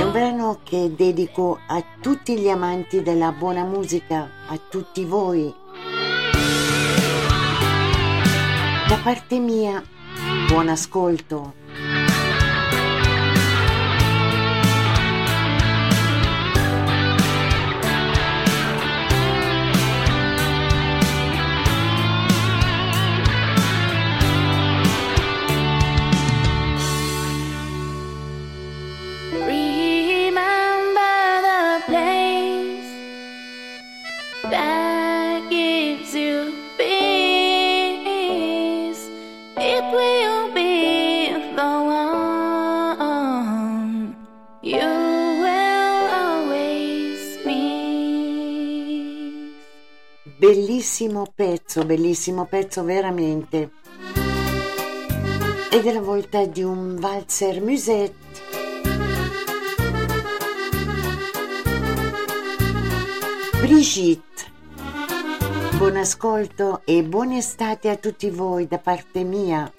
un brano che dedico a tutti gli amanti della buona musica, a tutti voi. Da parte mia, buon ascolto. Bellissimo pezzo, bellissimo pezzo veramente. Ed è la volta di un valzer musette. Brigitte. Buon ascolto e buona estate a tutti voi da parte mia.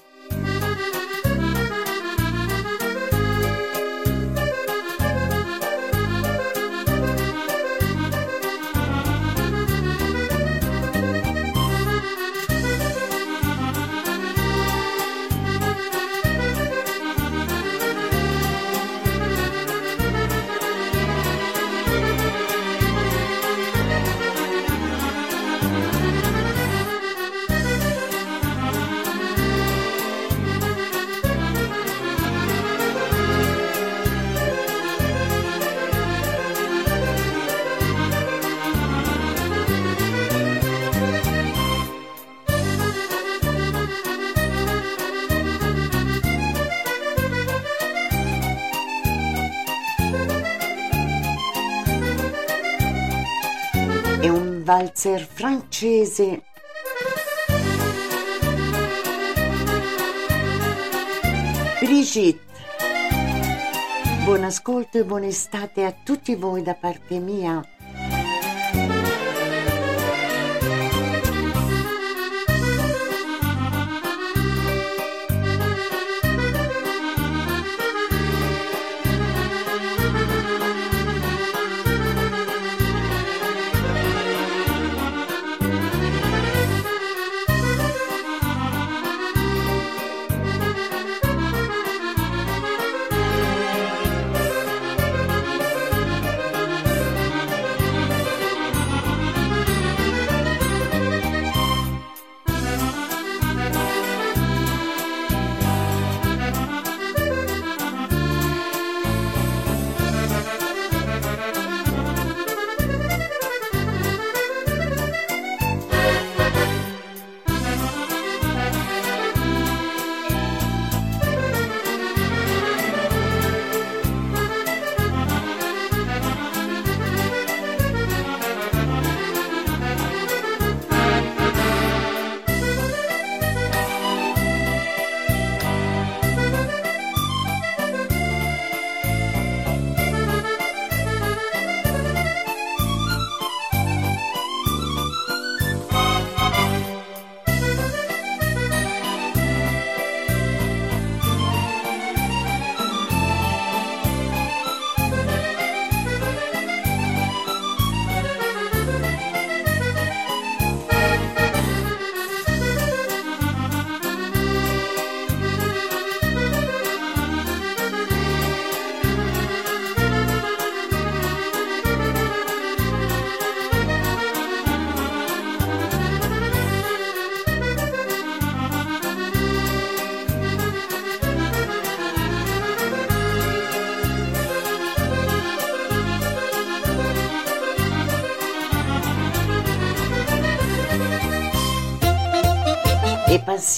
Valzer francese. Brigitte. Buon ascolto e buona estate a tutti voi da parte mia.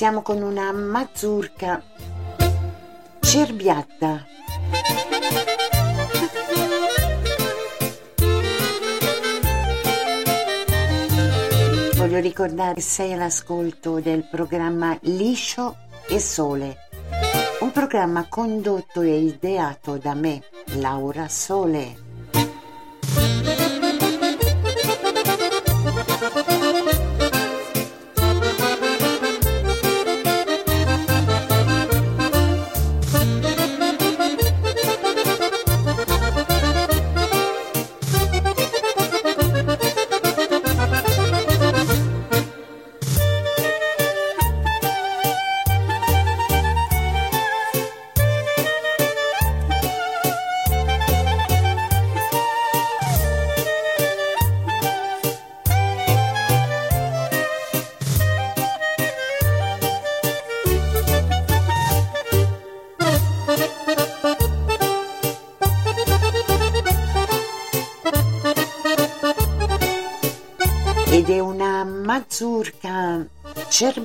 Passiamo con una mazurka cerbiatta. Voglio ricordare che sei all'ascolto del programma Liscio e Sole, un programma condotto e ideato da me, Laura Sole.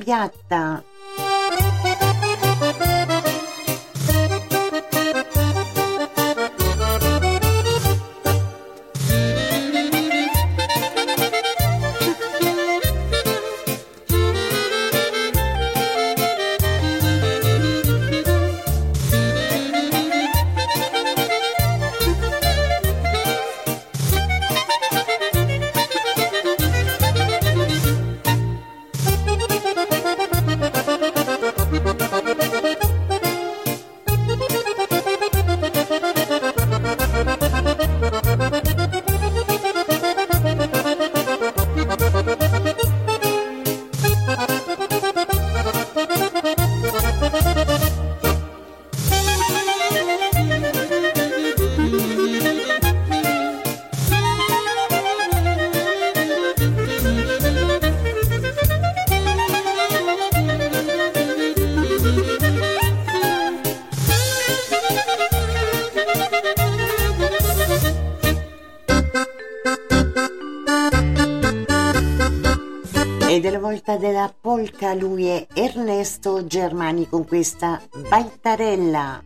Cerbiatta. Germani con questa Baittarella.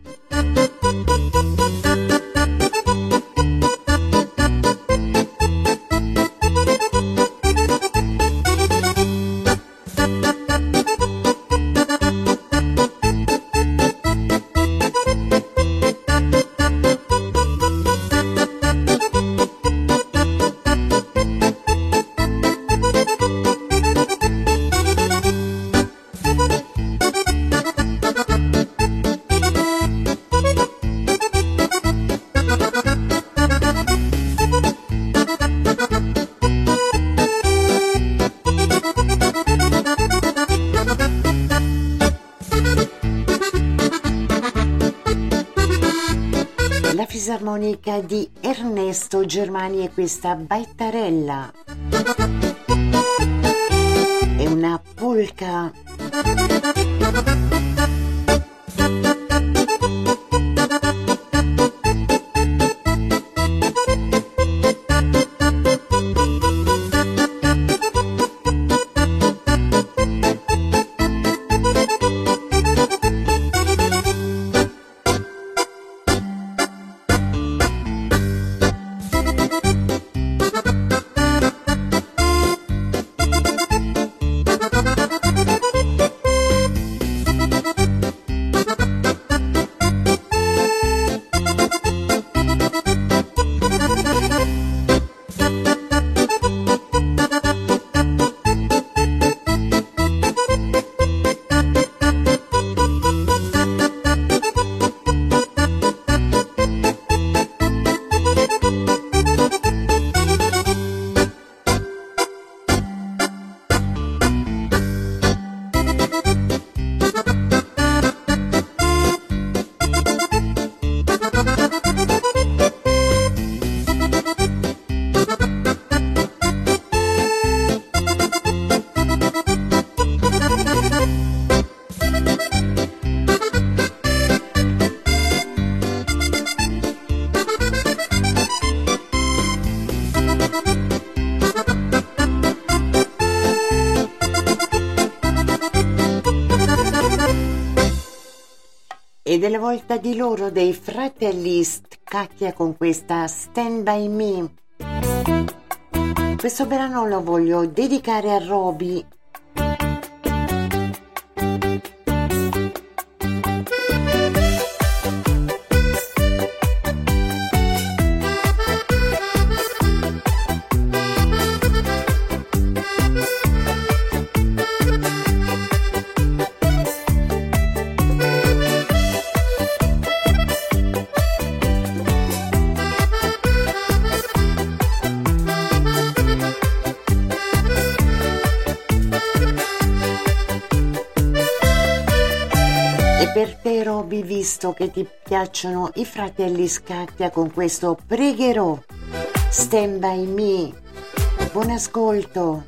Ernesto Germani e questa Baittarella. È una polca. Volta di loro dei fratelli Scacchia con questa Stand By Me. Questo brano lo voglio dedicare a Roby visto che ti piacciono i fratelli Scacchia con questo pregherò. Stand by me. Buon ascolto.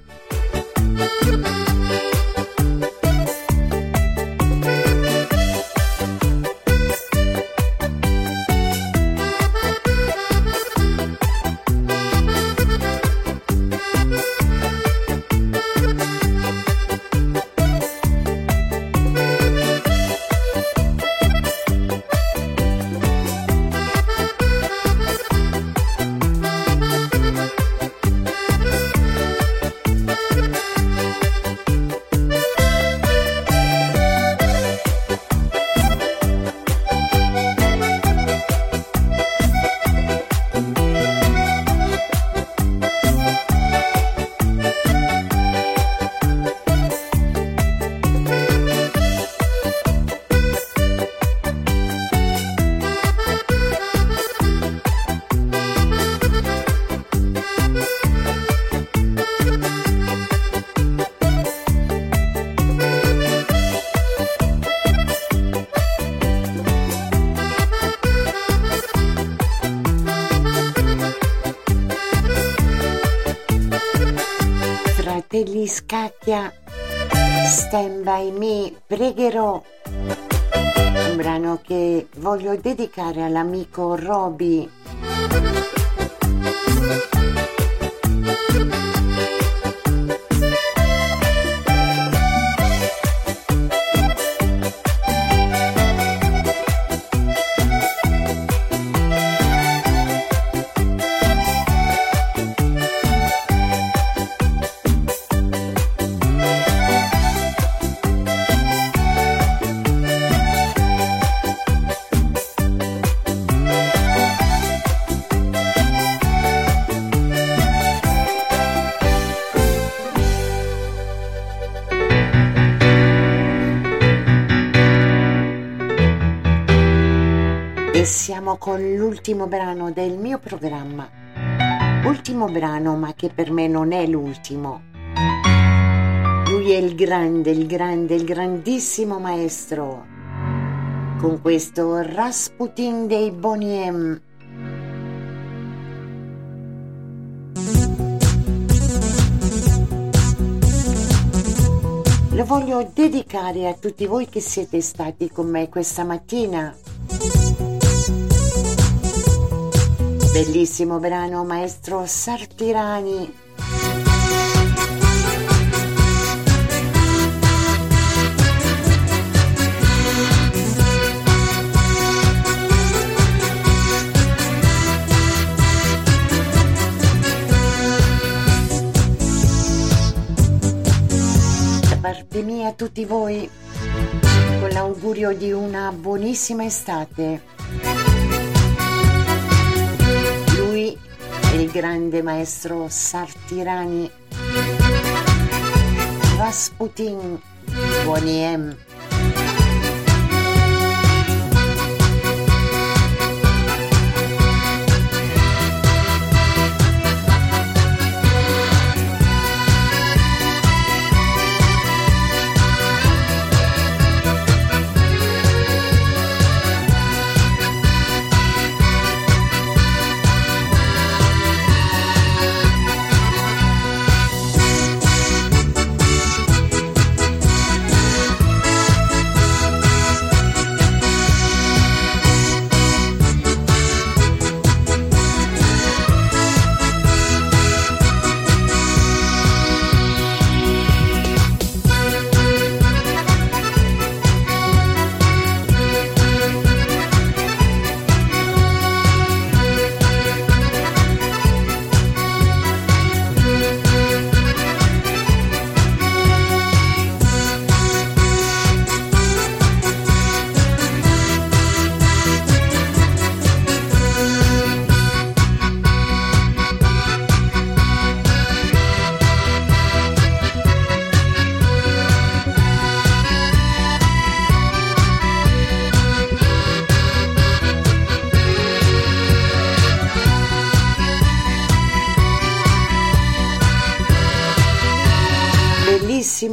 Scacchia, Stand By Me, pregherò. Un brano che voglio dedicare all'amico Roby. l'ultimo brano del mio programma. Ultimo brano, ma che per me non è l'ultimo. Lui è il grande, il grande, il grandissimo maestro. Con questo Rasputin dei Boniem. Lo voglio dedicare a tutti voi che siete stati con me questa mattina Bellissimo brano, maestro Sartirani. Da parte mia a tutti voi, con l'augurio di una buonissima estate. Il grande maestro Sartirani, Rasputin, Boniem.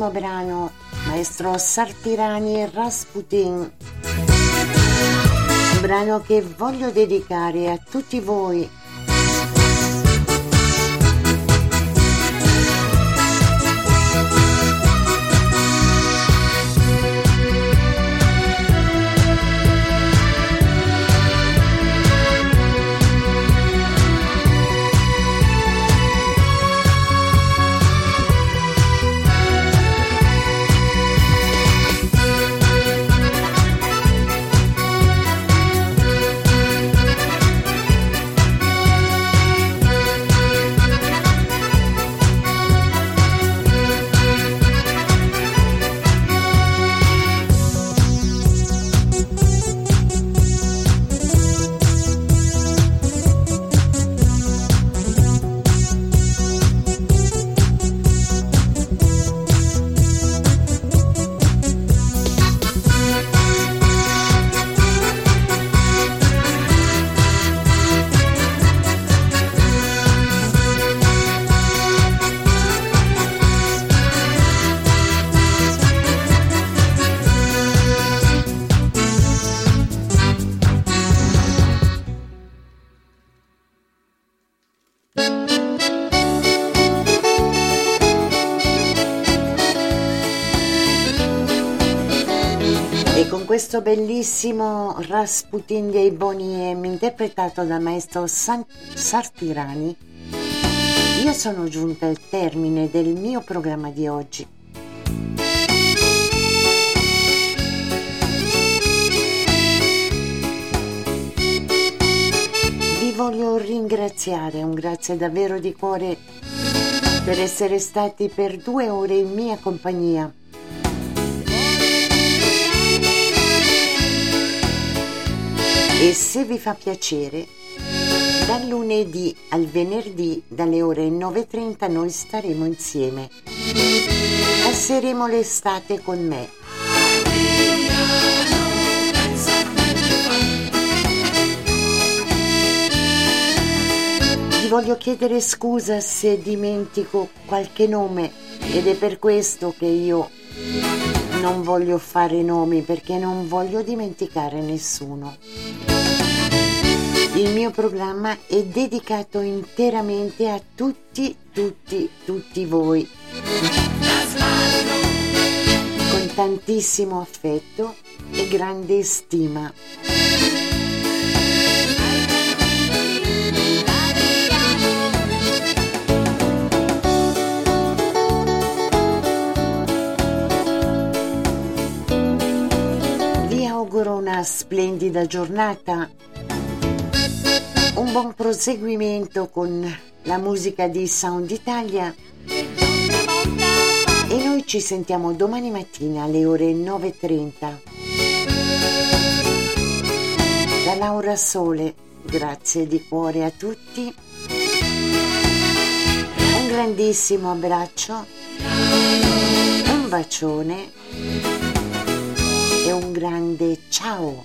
Bellissimo brano, maestro Sartirani Rasputin. Un brano che voglio dedicare a tutti voi. Con questo bellissimo Rasputin dei Boniem interpretato dal maestro San- Sartirani, io sono giunta al termine del mio programma di oggi. Vi voglio ringraziare, un grazie davvero di cuore per essere stati per due ore in mia compagnia. E se vi fa piacere, dal lunedì al venerdì dalle ore 9.30 noi staremo insieme. Passeremo l'estate con me. Vi voglio chiedere scusa se dimentico qualche nome ed è per questo che io non voglio fare nomi perché non voglio dimenticare nessuno. Il mio programma è dedicato interamente a tutti, tutti, tutti voi. moltissimo affetto e grande stima. Auguro una splendida giornata, un buon proseguimento con la musica di Sound Italia. E noi ci sentiamo domani mattina alle ore 9.30. Da Laura Sole, grazie di cuore a tutti, un grandissimo abbraccio, un bacione un grande ciao.